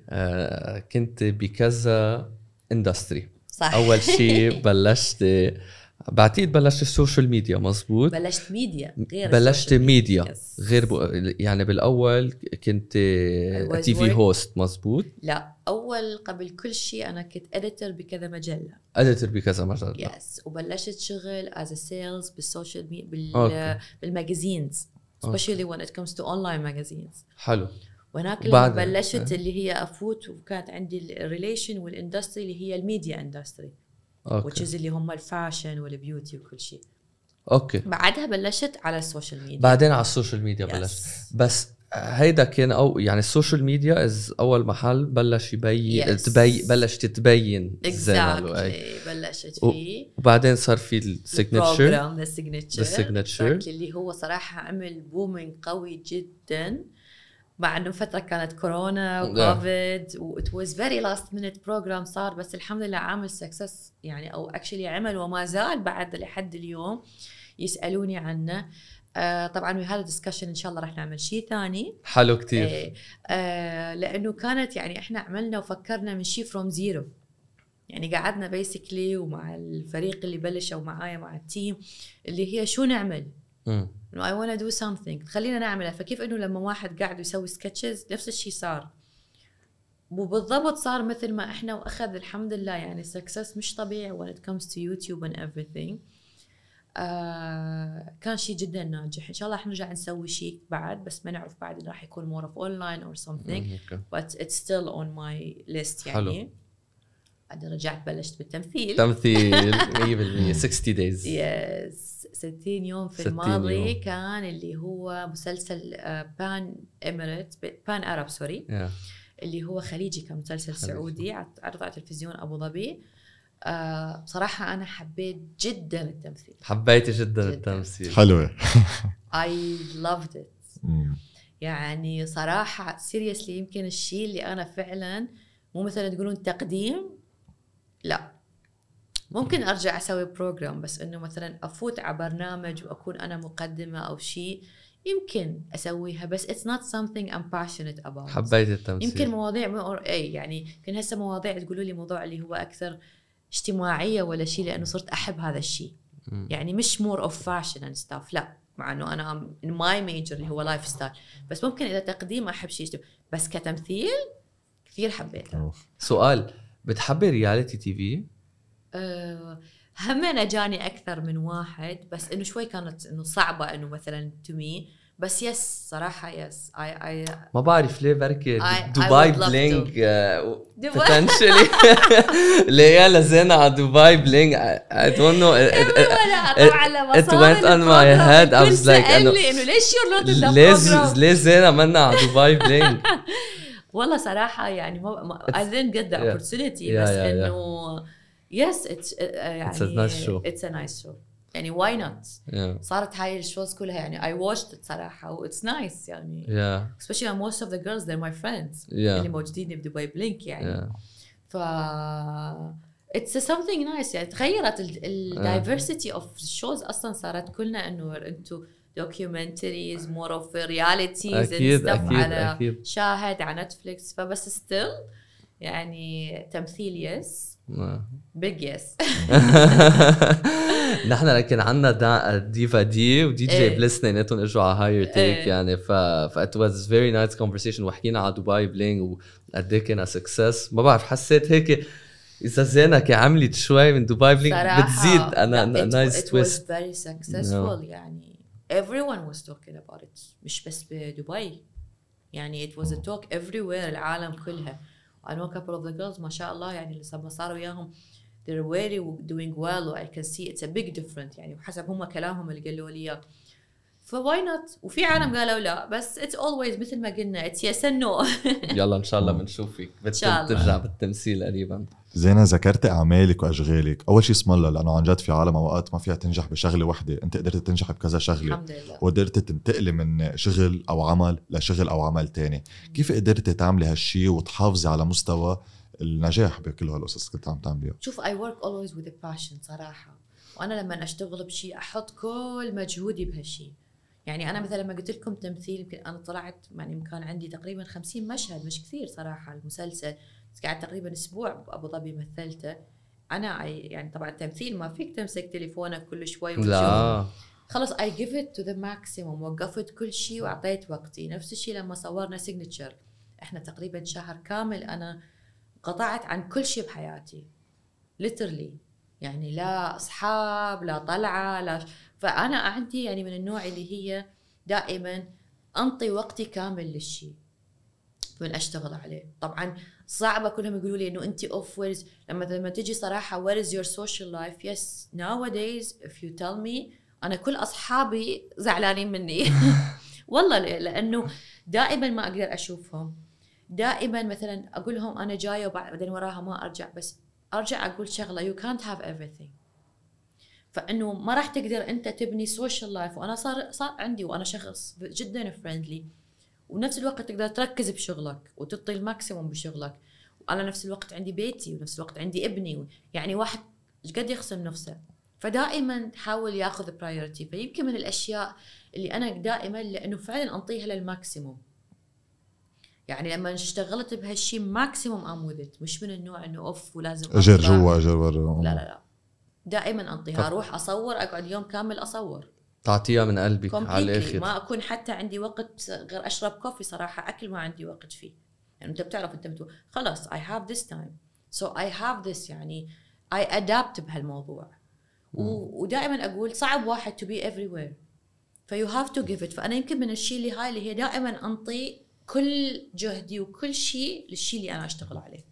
آه، كنت بكذا industry صح. أول شيء بلشت بعتقد بلشت السوشيال ميديا مزبوط بلشت ميديا غير بلشت ميديا. Yes. غير ب... يعني بالأول كنت TV host مزبوط لا أول قبل كل شيء أنا كنت editor بكذا مجلة. editor بكذا مجال yes وبلشت شغل as sales بالسوشيال ميديا بال. بال magazines especially when it comes to online magazines. حلو. وهناك لما؟ بلشت أه. اللي هي أفوت وكانت عندي ال relation وال industry اللي هي الميديا industry which is اللي هم ال fashion وال beauty وكل شيء. okay. بعدها بلشت على السوشيال ميديا. بعدين على السوشيال ميديا Yes. بلشت. بس هيدا كان أو يعني السوشيال ميديا as أول محل بلش يبين Yes. تبين بلش تتبين زينة لؤي. exactly. بلشت و- فيه وبعدين صار في ال signature ال program the signature The signature. اللي هو صراحة عمل booming قوي جدا. مع إنه فترة كانت كورونا وكوفيد و it was very last minute program صار بس الحمد لله عامل success يعني أو actually عمل وما زال بعد لحد اليوم يسألوني عنه. آه طبعا وي هذا discussion إن شاء الله راح نعمل شيء ثاني. حلو كتير. إيه. آه لأنه كانت يعني إحنا عملنا وفكرنا من شيء from zero يعني قعدنا basically ومع الفريق اللي بلشوا معايا مع ال team اللي هي شو نعمل. إنه I wanna do something. خلينا نعملها. فكيف إنه لما واحد قاعد يسوي sketches نفس الشيء صار. وبالضبط صار مثل ما إحنا وأخذ الحمد لله يعني success مش طبيعي when it comes to YouTube and everything. آه كان شيء جدا ناجح. إن شاء الله حنرجع نسوي شيء بعد بس ما نعرف بعد راح يكون more of online or something. but it's still on my list حلو. يعني بعدين رجعت بلشت بالتمثيل. تمثيل 100% 60 days yes 60 يوم في 60 الماضي يوم. كان اللي هو مسلسل بان اميريت بان ارب sorry اللي هو خليجي كان مسلسل خليجي. سعودي عرض على تلفزيون أبو ظبي آه بصراحة أنا حبيت جدا التمثيل حبيتي جدا جداً. التمثيل حلوة I loved it مم. يعني صراحة seriously يمكن الشيء اللي أنا فعلا مو مثلا تقولون تقديم لا ممكن أرجع أسوي program بس إنه مثلا أفوت على برنامج وأكون أنا مقدمة أو شيء يمكن أسويها بس it's not something I'm passionate about حبيتي التمثيل يمكن مواضيع مو اي يعني يمكن هسه مواضيع تقولوا لي موضوع اللي هو أكثر اجتماعية ولا شيء لأنه صرت أحب هذا الشيء. يعني مش more of fashion and stuff لا مع إنه أنا my major اللي هو lifestyle بس ممكن إذا تقديم أحب شيء. بس كتمثيل كثير حبيتها أوف. سؤال بتحبي reality TV؟ أه هم أنا جاني أكثر من واحد بس إنه شوي كانت إنه صعبة إنه مثلا to me بس yes صراحة يس I I ما بعرف ليه بركي دبي بلينج. بوتنشلي ليه لزينا على دبي بلينج I don't know لا طبعا لما it صار went on my البروجرام head. I الكل was like إنه- سألني إنه ليش يور نوت ان ليه ليه زينا منا على دبي بلينج والله صراحة يعني ما I didn't get the Yeah. opportunity بس. إنه يس اتس uh, uh, يعني اتس نايس شو اتس ا نايس شو يعني واي نوت صارت هاي الشوز كلها يعني اي واتشت صراحة واتس نايس يعني yeah. especially most of the girls they're my friends yeah. اللي موجودين بدبي بلينك يعني yeah. ف اتس something نايس nice. يعني تغيرت الدايفرستي اوف الشوز أصلا صارت كلنا إنه انتو دوكيومنتريز مور اوف رياليتيز أكيد, أكيد, على أكيد. شاهد على نتفليكس فبس ستيل يعني تمثيل يس. بيج يس نحن لكن عنا دا ديفا دي ودي جي إيه. بليس اثنيناتهم إجوا على هاير تيك إيه. يعني ف ف it was very nice conversation. وحكينا على دبي بلينج وقد إيه كان سكسس ما بعرف حسيت هيك إذا زينك عملت شوي من دبي بلينج بتزيد. أنا it- nice it was twist very successful يعني everyone was talking about it مش بس بدبي. يعني it was a talk everywhere العالم كلها. I know a couple of the girls ما شاء الله يعني لما صاروا وياهم they're really doing well I can see it's a big difference يعني وحسب هم كلامهم اللي قالوا لي. ف why not؟ وفي عالم قالوا لا بس it's always مثل ما قلنا it's yes no يلا إن شاء الله بنشوفك شاء الله. بترجع بالتمثيل قريبا. زينة ذكرت أعمالك وأشغالك أول شيء اسم الله لأنه عن جد في عالم أوقات ما فيها تنجح بشغلة وحده أنت قدرت تنجح بكذا شغلة. الحمد لله. وقدرت تنتقلي من شغل أو عمل لشغل أو عمل تاني. كيف قدرتي تعملي هالشي وتحافظي على مستوى النجاح بكل هالقصص كنت عم تعمليها؟ شوف I work always with passion صراحة. وأنا لما أشتغل بشيء أحط كل مجهودي بهالشيء يعني أنا مثلا لما قلت لكم تمثيل يمكن أنا طلعت يعني كان عندي تقريبا 50 مشهد مش كثير صراحة المسلسل بس قعدت تقريبا أسبوع بابو ظبي مثلته. أنا يعني طبعا تمثيل ما فيك تمسك تليفونك كل شوي وتشوف. لا خلص I give it to the maximum وقفت كل شيء وأعطيت وقتي. نفس الشيء لما صورنا Signature إحنا تقريبا شهر كامل أنا قطعت عن كل شيء بحياتي. Literally. يعني لا أصحاب لا طلعة لا فأنا عندي يعني من النوع اللي هي دائما أنطي وقتي كامل للشيء من أشتغل عليه. طبعا صعبة كلهم يقولوا لي إنه انت oh where's لما لما تجي صراحة where is your social life? Yes nowadays if you tell me أنا كل أصحابي زعلانين مني. والله؟ لأنه دائما ما أقدر أشوفهم. دائما مثلا أقول لهم أنا جاية وبعدين وراها ما أرجع بس أرجع أقول شغلة. You can't have everything. فإنه ما راح تقدر أنت تبني social life وأنا صار صار عندي وأنا شخص جدا friendly ونفس الوقت تقدر تركز بشغلك وتعطي ال maximum بشغلك. وأنا نفس الوقت عندي بيتي ونفس الوقت عندي ابني. يعني واحد قد يخصم نفسه. فدائما حاول يأخذ priority فيمكن من الأشياء اللي أنا دائما لأنه فعلا أنطيها لل maximum. يعني لما اشتغلت بهالشيء maximum I'm مش من النوع إنه off ولازم أجر. جوا أجر برا. لا لا لا. دائما أنطيها أروح أصور أقعد يوم كامل أصور. تعطيها من قلبك على الآخر. ما أكون حتى عندي وقت غير أشرب coffee صراحة أكل ما عندي وقت فيه. يعني أنت بتعرف أنت بتقول خلاص I have this time. So I have this يعني I adapt بهالموضوع. و- ودائما أقول صعب واحد to be everywhere. ف you have to give it فأنا يمكن من الشيء اللي هاي اللي هي دائما أنطي كل جهدي وكل شيء للشيء اللي أنا أشتغل عليه.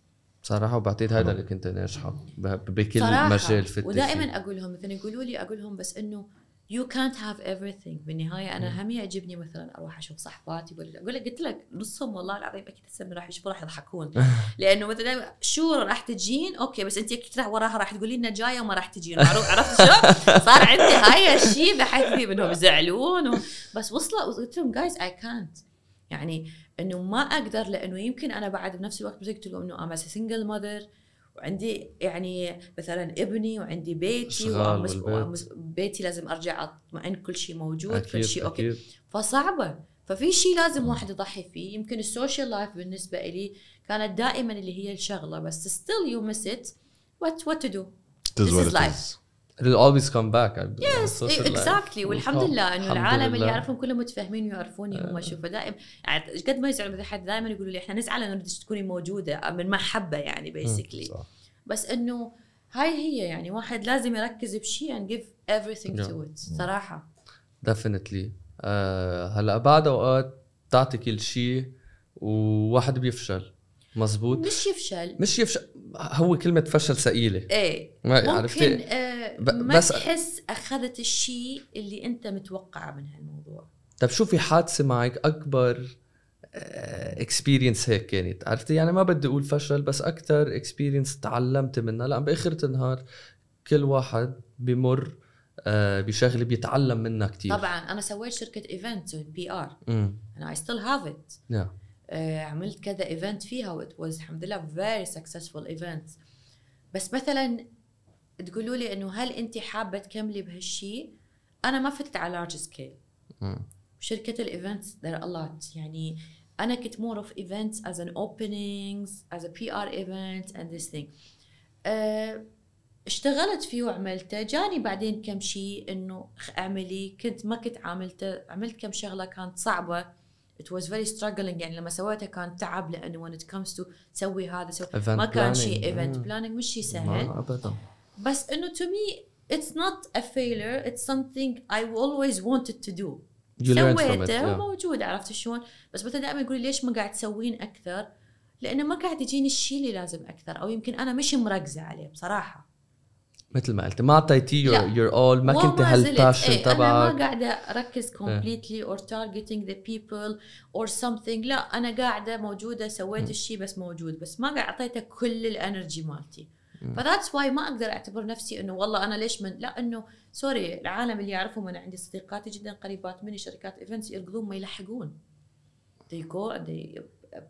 صراحة وبعتقد هذا اللي كنت ناجحة. ب- بكل صراحة مجال فتت ودائما. أقول لهم مثلا يقولوا لي أقول لهم بس إنه you can't have everything. بالنهاية أنا هم يعجبني مثلا أروح أشوف صحباتي ولا أقول لك قلت لك نصهم والله العظيم أكيد هسه راح يشوفوا راح يضحكون. لأنه مثلا شو راح تجين okay بس أنت أكيد راح وراها راح تقولي لنا جاية وما راح تجين. معروف عرفت شو؟ صار عندي هاي الشيء بحث فيه منهم يزعلون و... بس وصلوا قلت لهم جايز اي كانت يعني إنه ما أقدر لأنه يمكن أنا بعد بنفس الوقت قلت لهم إنه I'm single mother وعندي يعني مثلا ابني وعندي بيتي وأمس- بيتي لازم أرجع أطمئن كل شيء موجود كل أكيد شيء okay. فصعبة. ففي شيء لازم واحد يضحي فيه. يمكن ال social life بالنسبة لي كانت دائما اللي هي الشغلة بس still you miss it. What what to do? It is This is life. It'll always come back yes exactly. والحمد لله إنه العالم اللي. يعرفون كلهم متفاهمين ويعرفوني هم شو فدائم يعني إيش قد ما يزعلوا حد دائما يقولوا لي إحنا نزعل إنه تكوني موجودة من محبه يعني basically. بس إنه هاي هي يعني واحد لازم يركز بشيء and give everything to Yeah. it صراحة. definitely آه هلا بعد أوقات تعطي كل شيء وواحد بيفشل. مزبوط؟ مش يفشل. مش يفشل. هو كلمة فشل ثقيلة. إيه. ما ممكن عرفتي؟ آه ب- ما بس- تحس أخذت الشيء اللي أنت متوقعه من هالموضوع. طب شو في حادثة معك أكبر experience هيك كانت؟ عرفتي؟ يعني ما بدي أقول فشل بس أكثر experience تعلمت منها. لأن بآخرة النهار كل واحد بمر آه، بشغلة بيتعلم منها كتير. طبعا أنا سويت شركة event PR أنا I still have it آه، عملت كذا event فيها و it was الحمد لله very successful event بس مثلا تقولوا لي إنه هل أنت حابة تكملي بهالشيء أنا ما فتت على large scale. شركة ال events a lot. يعني أنا كنت more of events as an openings as a PR event and this thing. أه اشتغلت فيه وعملته. جاني بعدين كم شيء إنه أعملي. كنت ما كنت عاملته عملت كم شغلة كانت صعبة. It was very struggling. يعني لما سويتها كان تعب لأنه when it comes to تسوي هذا سوي Event ما كان. شيء event مم. planning مش شيء سهل. ما أبدا. بس إنه to me it's not a failure. It's something I always wanted to do. You سويته yeah. وموجود عرفت شلون؟ بس مثلا دائما يقولي ليش ما قاعد تسوين أكثر؟ لأنه ما قاعد يجيني الشيء اللي لازم أكثر أو يمكن أنا مش مركزة عليه بصراحة. مثل ما قلت ما اعطيتيه. يور اول ما كنت. هالباشن إيه، أنا تبعك. ما قاعدة أركز completely or targeting the people or something. لا أنا قاعدة موجودة سويت الشيء بس موجود بس ما قاعد أعطيته كل ال energy مالتي. ف that's why ما أقدر أعتبر نفسي إنه والله أنا ليش من لا إنه sorry العالم اللي يعرفهم أنا عندي صديقاتي جدا قريبات مني شركات events يركضون ما يلحقون. They go they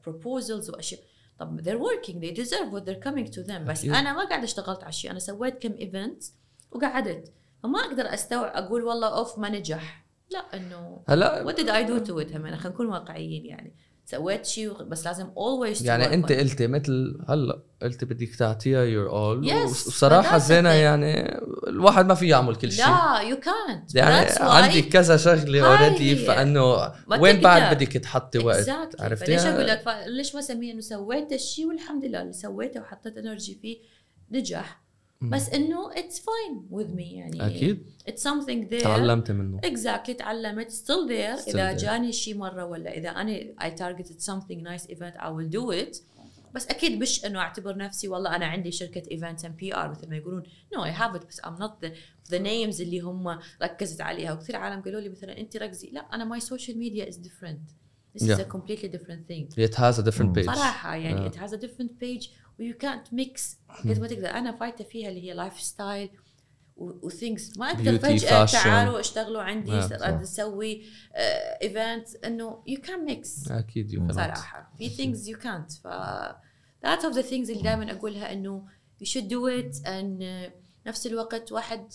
proposals وأشياء. طب they're working they deserve what they're coming to them. بس. أنا ما قاعدة اشتغلت على شيء أنا سويت كم event وقعدت. فما أقدر أستوعب أقول والله أوف ما نجح. لا إنه هلا what did I do to it خلينا نكون واقعيين يعني. سويت شيء بس لازم always to يعني أنت. قلتي مثل هلأ قلتي بدك تعطيها your all وصراحة زينة. يعني الواحد ما في يعمل كل شيء لا you can't يعني عندي كذا شغلة already. فإنه وين بعد. بدك تحطي وقت exactly. عرفتي فليش أقول لك ليش ما اسميه إنه سويت الشيء والحمد لله اللي سويته وحطيت energy فيه نجح بس إنه it's fine with me يعني. أكيد. اتس something there. تعلمت منه. Exactly تعلمت. Still there. Still إذا there. جاني شيء مرة ولا إذا أنا I targeted something nice event I will do it. بس أكيد مش إنه أعتبر نفسي والله أنا عندي شركة events and PR مثل ما يقولون. no I have it بس I'm not the names اللي هم ركزت عليها. وكثير عالم قالوا لي مثلا انت ركزي. لا أنا my social media is different. This is Yeah. a completely different thing. It has a different مم. page. صراحة يعني آه. it has a different page و you can't mix قد ما تقدر أنا فايتة فيها اللي هي lifestyle و things ما فجأة fashion. تعالوا أشتغلوا عندي آه،. نسوي event إنه you can mix. أكيد you cannot. صراحة. في things you can't. ف that's of the things اللي دائما إنه you should do it and uh, نفس الوقت واحد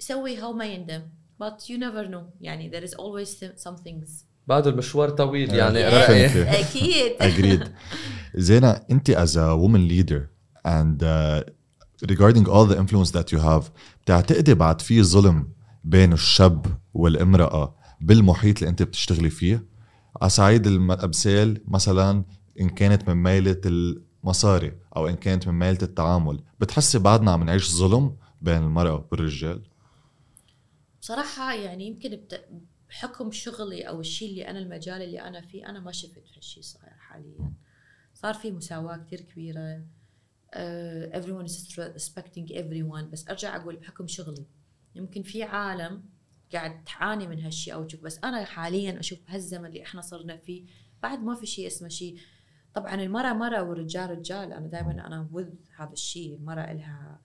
يسوي هو ما يندم. But you never know. يعني there is always some things. بعده المشوار طويل يعني. Yeah. رأيي. Zena, أنت as a woman leader and uh, regarding all the influence that you have بتعتقدي بعد في ظلم بين الشاب والامرأة بالمحيط اللي أنت بتشتغلي فيه؟ على صعيد الامثال مثلا إن كانت من ميلة المصاري أو إن كانت من ميلة التعامل بتحسي بعدنا عم نعيش ظلم بين المرأة والرجال؟ بصراحة يعني يمكن بت- بحكم شغلي أو الشيء اللي أنا المجال اللي أنا فيه أنا ما شفت هالشيء صاير حاليا صار في مساواة كتير كبيرة. uh, everyone is respecting everyone. بس أرجع أقول بحكم شغلي. يمكن في عالم قاعد تعاني من هالشيء أو تشوف. بس أنا حاليا أشوف بهالزمن اللي إحنا صرنا فيه بعد ما في شيء اسمه شيء. طبعا المرأة مرة والرجال رجال. أنا دائما أنا with هذا الشيء المرأة إلها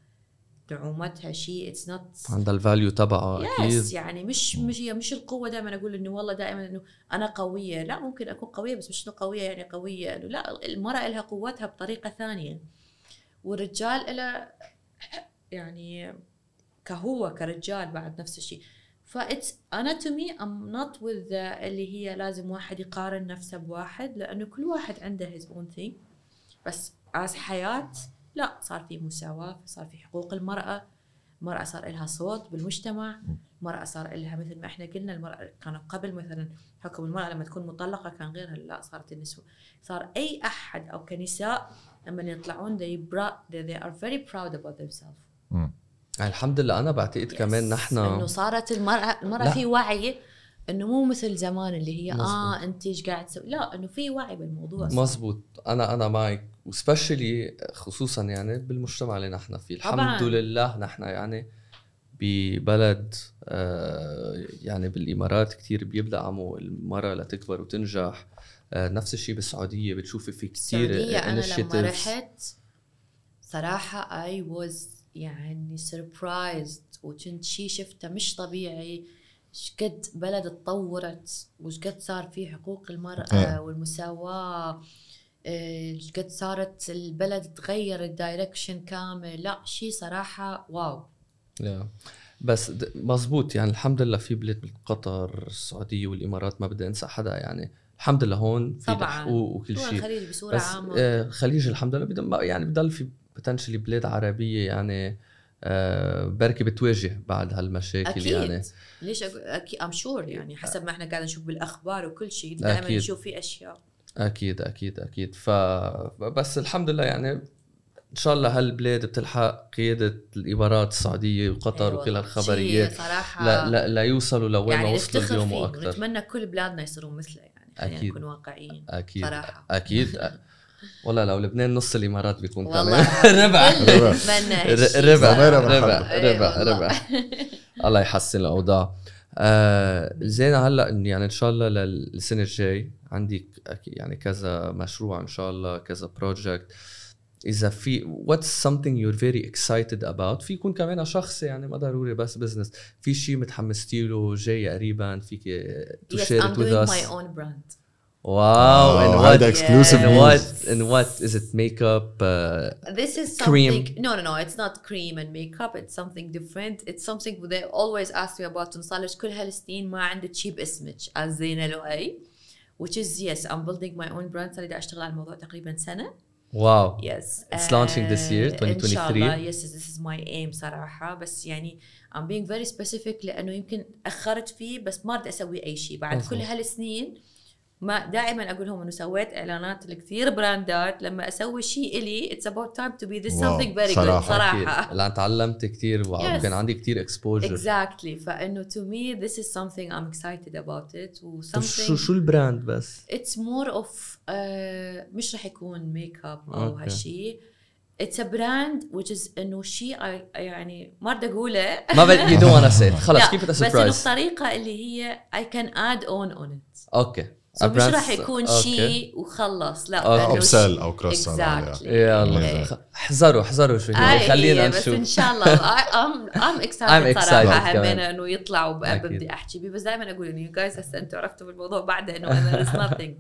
نعومتها شيء it's not عندها ال value تبعها أكيد. yes يعني مش مش هي مش القوة دائما أقول إنه والله دائما إنه أنا قوية لا ممكن أكون قوية بس مش قوية يعني قوية إنه لا المرأة لها قوتها بطريقة ثانية. والرجال لها يعني كهو كرجال بعد نفس الشيء. ف it's أنا to me I'm not with اللي هي لازم واحد يقارن نفسه بواحد لأنه كل واحد عنده his own thing بس از حياة لا صار في مساواة صار في حقوق المرأة المرأة صار لها صوت بالمجتمع المرأة صار لها مثل ما إحنا قلنا المرأة كان قبل مثلا حكم المرأة لما تكون مطلقة كان غيرها لا صارت النسوة صار أي أحد أو كنساء لما يطلعون they, bra- they, they are very proud about themselves مم. الحمد لله أنا بعتقد كمان Yes. نحن إنه صارت المرأة المرأة لا. في وعي إنه مو مثل زمان اللي هي مزبوط. آه أنت إيش قاعد تسوي لا إنه في وعي بالموضوع. مزبوط أنا أنا معك وسبشلي خصوصا يعني بالمجتمع اللي نحن فيه الحمد طبعاً. لله نحن يعني ببلد آه، يعني بالإمارات كتير بيدعموا المراه لتكبر وتنجح آه، نفس الشيء بالسعودية بتشوفي في كثير السعودية أنا لما. رحت صراحة I was يعني surprised وكنت شيء شفته مش طبيعي إيش قد بلد تطورت وإيش قد صار في حقوق المرأة إيه. إيش قد صارت البلد تغير ال direction كامل. لا شيء صراحة wow. yeah. بس مزبوط. يعني الحمد لله في بلاد مثل قطر السعودية والإمارات ما بدي انسى حدا. يعني الحمد لله هون في. حقوق وكل شيء. الخليج بصورة بس عامة. آه، الخليج الحمد لله بدل يعني بضل في potentially بلاد عربية يعني آه، بركي بتواجه بعد هالمشاكل أكيد. يعني ليش أكيد I'm sure يعني حسب ما إحنا قاعدين نشوف بالأخبار وكل شيء. دائما أكيد. نشوف في أشياء. أكيد أكيد أكيد. ف بس الحمد لله يعني إن شاء الله هالبلاد بتلحق قيادة الإمارات السعودية وقطر وكل والله. هالخبريات شيء صراحة لا لا لا يوصلوا لوين ما يعني وصلوا اليوم فيه وأكثر ونتمنى كل بلادنا يصيرون مثله يعني خلينا أكيد. نكون واقعيين أكيد صراحة. أكيد. والله لو لبنان نص الإمارات بيكون تمام. ربع. ربع. ربع. إيه ربع والله. ربع. الله يحسن الأوضاع. آه زين هلا يعني إن شاء الله للسنة الجاي عندي يعني كذا مشروع إن شاء الله كذا project إذا في what's something you're very excited about في يكون كمان شخصي يعني ما ضروري بس business في شيء متحمستي له جاي قريبا فيك to Yes, share I'm it with doing us. my own brand. واو Oh, and what هيدا exclusive and news. what and what is it makeup uh, This is Cream. something. No, no, no. It's not cream and makeup. It's something different. It's something they always ask me about صار لك كل هالسنين ما عندك شيء باسمك as زينة لؤي. Which is yes, I'm building my own brand. صار لي اشتغل على الموضوع تقريبا سنة. واو Yes. It's launching this year, آه، إن شاء الله. 2023. Yes, this is my aim صراحة. بس يعني I'm being very specific لأنه يمكن أخرت فيه بس ما بدي أسوي أي شيء بعد مفهوم. كل هالسنين ما دائما أقول لهم إنه سويت إعلانات لكثير براندات لما أسوي شيء إلي it's about time to be this wow، something very صراحة. good صراحة. لأن تعلمت كثير وكان Yes. عندي كثير exposure exactly فإنه to me this is something I'm excited about it و شو something شو ال brand بس؟ it's more of uh, مش رح يكون make up أو okay. هالشيء it's a brand which is إنه شيء يعني ما بدي أقوله ما بدي you don't wanna say it. خلص كيف بس إنه الطريقة اللي هي I can add on on it okay so مش رح يكون. شيء وخلص لا أو cross sell عليها. exactly يلا إيه. احذروا احذروا شوي آه، خلينا إيه، بس إن نشوف شاء الله excited I'm excited صراحة. همينة إنه يطلع أكيد. وبدي أحكي بيه بس دائما أقول إنه you guys هسه أنتم عرفتوا بالموضوع بعدها انه أنا nothing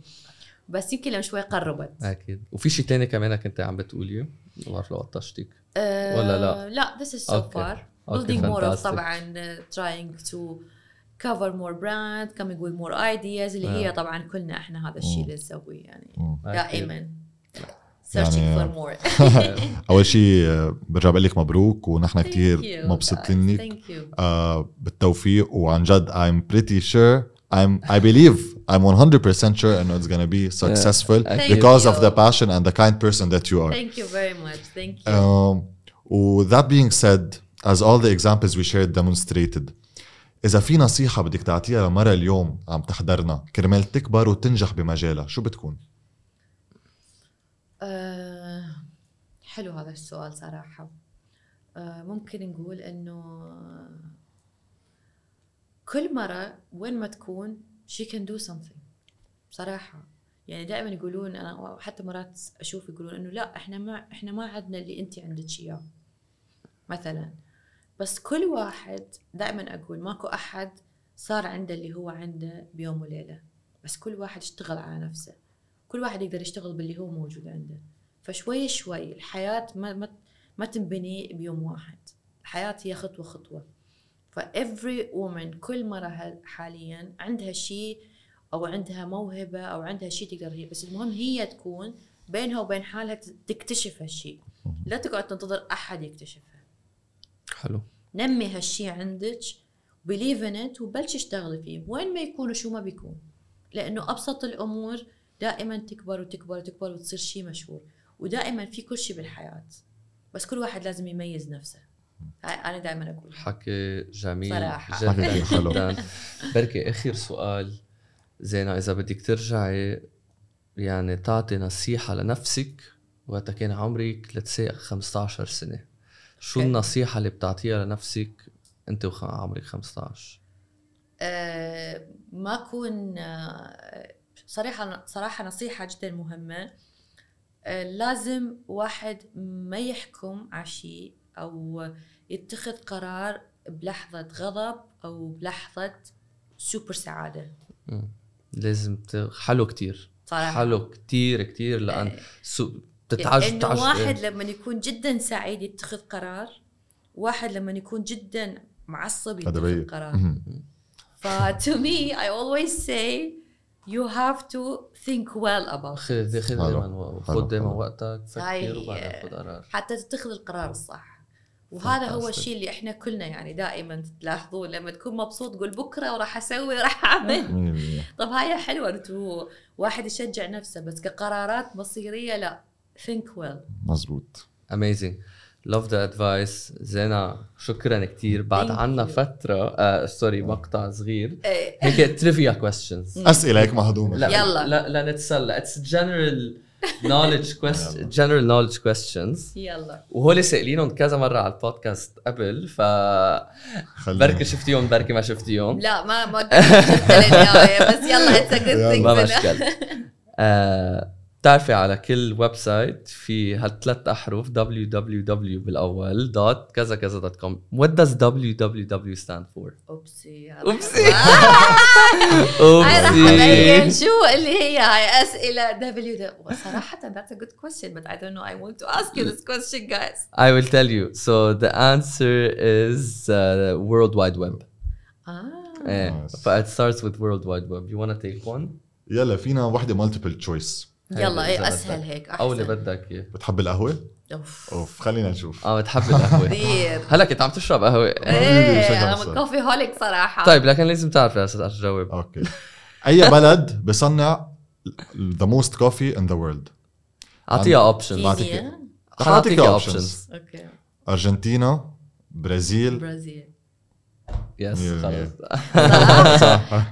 بس يمكن لما شوي قربت أكيد وفي شيء تاني كمان كنت عم بتقوليه ما بعرف لو قطشتك آه، ولا لا؟ لا so okay. far okay، building more of fantastic. طبعا trying to cover more brand coming with more ideas اللي هي آه. طبعا كلنا احنا هذا الشيء اللي نسويه يعني مم. دائما searching يعني- for more اول شيء آه، برجع بقول لك مبروك ونحن Thank كثير you, مبسوطين guys. لك Thank you. آه، بالتوفيق وعن جد I'm pretty sure I'm I believe I'm 100% sure انه it's gonna be successful Thank because you. of the passion and the kind person that you are. Thank you very much. Thank you. Um, و that being said, as all the examples we shared demonstrated, إذا في نصيحة بدك تعطيها لمرة اليوم عم تحضرنا كرمال تكبر وتنجح بمجالها، شو بتكون؟ آه، حلو هذا السؤال صراحة. آه، ممكن نقول إنه كل مرة وين ما تكون she can do something صراحة. يعني دائما يقولون أنا حتى مرات أشوف يقولون إنه لا إحنا ما إحنا ما عندنا اللي انت عندك إياه. مثلا بس كل واحد دائما أقول ماكو أحد صار عنده اللي هو عنده بيوم وليلة. بس كل واحد اشتغل على نفسه. كل واحد يقدر يشتغل باللي هو موجود عنده. فشوي شوي الحياة ما ما ما تنبني بيوم واحد. الحياة هي خطوة خطوة. ف every woman كل مرة هال- حاليا عندها شيء أو عندها موهبة أو عندها شيء تقدر هي. بس المهم هي تكون بينها وبين حالها تكتشف هالشيء لا تقعد تنتظر أحد يكتشفها. حلو. نمي هالشيء عندك بليف ان ات وبلش اشتغلي فيه. وين ما يكون وشو ما بيكون. لأنه أبسط الأمور دائما تكبر وتكبر وتكبر وتصير شيء مشهور. ودائما في كل شيء بالحياة. بس كل واحد لازم يميز نفسه. هاي أنا دائما أقول. حكي جميل صراحة. جدا. بركي آخر سؤال. زينة إذا بدك ترجعي يعني تعطي نصيحة لنفسك وقت كان عمرك لتسي 15 سنة. شو أوكي. النصيحة اللي بتعطيها لنفسك أنت وعمرك 15 آه ما أكون آه صراحة صراحة نصيحة جدا مهمة آه لازم واحد ما يحكم على شيء أو يتخذ قرار بلحظة غضب أو بلحظة سوبر سعادة. لازم. حلو كتير صراحة حلو كتير كتير لأن so... بتتعج انه بتعج- واحد لما يكون جدا سعيد يتخذ قرار واحد لما يكون جدا معصب يتخذ بي- قرار. ف to me I always say you have to think well about it خذ خذ. دائما. خذ دائما وقتك هاي- فكر وبعدين خذ قرار حتى تتخذ القرار الصح وهذا هو. الشيء اللي إحنا كلنا يعني دائما تلاحظون لما تكون مبسوط قول بكرة وراح أسوي وراح أعمل. طب هاي حلوة انتو واحد يشجع نفسه بس كقرارات مصيرية لا think well. مزبوط amazing. Love the advice. زينة شكرا كتير. بعد عنا you. فترة آه sorry مقطع صغير. إيه. هيك trivia questions. أسئلة هيك مهضومة. لا يلا. لا لا نتسلى. it's general knowledge question general knowledge questions. يلا. وهول سائلينهم كذا مرة على البودكاست قبل ف. بركي شفتيهم بركي ما شفتيهم لا ما ما بس يلا it's a ما good مشكل بتعرفي على كل website في هالثلاث احرف www بالاول dot كذا كذا dot com what does www stand for oopsie أبين oopsie شو اللي هي هاي اسئله W صراحة that's a good question but I don't know I want to ask you this question guys I will tell you so the answer is uh, world wide web آه إيه Nice. it starts with world wide web you wanna take one يلا فينا وحده multiple choice يلا إيه أسهل. هيك أو اللي احسن بدك اياه بتحب القهوة؟ أوف. أوف خلينا نشوف. آه بتحب القهوة. كثير. هلا كنت عم تشرب قهوة. إيه أنا. coffeeholic صراحة. طيب لكن لازم تعرف يا أستاذ اجاوب okay. أي بلد بصنع the most coffee in the world أعطيها option بعطيك- كينيا؟ رح أعطيك أعطيك اوبشنز أوكي أرجنتينا برازيل برازيل. yes خلص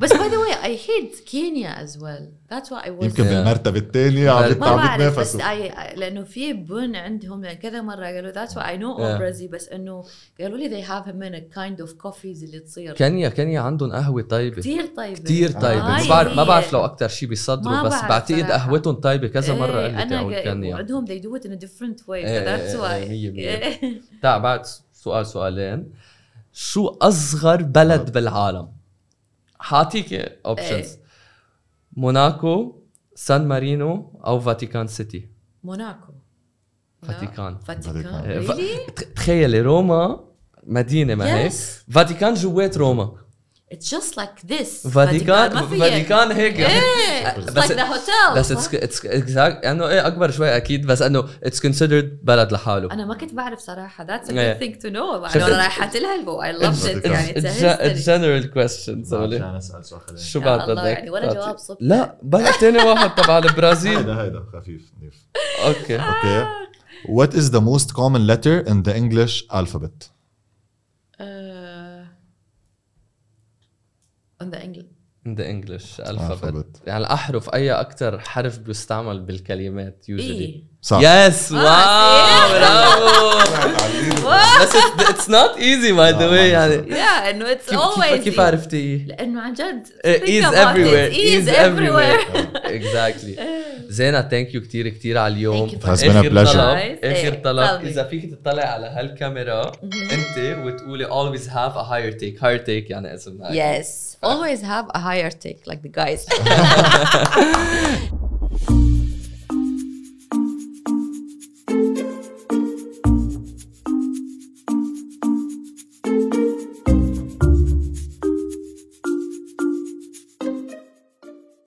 بس by the way I heard كينيا as well that's why I يمكن Yeah. بالمرتبة الثانية عم I, لأنه في بن عندهم يعني كذا مرة قالوا that's why I know برازيل بس إنه قالوا لي they have many kind of coffees اللي تصير. كينيا كينيا عندهم قهوة طيبة. كثير طيبة. كثير طيبة. آه، ما هاي بعرف ما. بعرف لو أكثر شيء بيصدروا بس بعتقد. قهوتهم طيبة. كذا مرة إيه، قلت تاعون أنا كينيا وعندهم they do it in a different way so that's إيه، why. إيه،. تاع بعد سؤال سؤالين. شو أصغر بلد بالعالم؟ حاعطيك options إيه. موناكو سان مارينو أو فاتيكان City. موناكو. فاتيكان. فاتيكان. إيه، تخيلي روما مدينة ما هيك. فاتيكان جوات روما. It's just like this. فاتيكان ما في فاتيكان هيك إيه it's بس- like the hotel. بس it's it's exact انه إيه أكبر شوي أكيد بس إنه it's considered بلد لحاله. أنا ما كنت بعرف صراحة. That's a إيه. good thing to know. شفت- أنا رايحة لها البو. I loved it. يعني it's a history. general questions عشان أسأل سؤال خلينا شو يا بعد الله، بدك؟ يعني ولا جواب صدفة. لا بلا تاني واحد تبع البرازيل. هيدا هيدا خفيف نضيف okay okay What is the most common letter in the English alphabet? on the English. in the English alphabet. يعني الأحرف أي أكثر حرف بيستعمل بالكلمات usually صح. yes wow برافو. بس it's not easy by the way يعني. yeah انه it's always كيف عرفتي؟ لأنه عن جد is everywhere is everywhere exactly زينة thank you كثير كثير على اليوم. آخر طلب آخر طلب. إذا فيك تطلع على هالكاميرا أنت وتقولي always have a higher take higher take يعني اسمها yes always have a higher take like the guys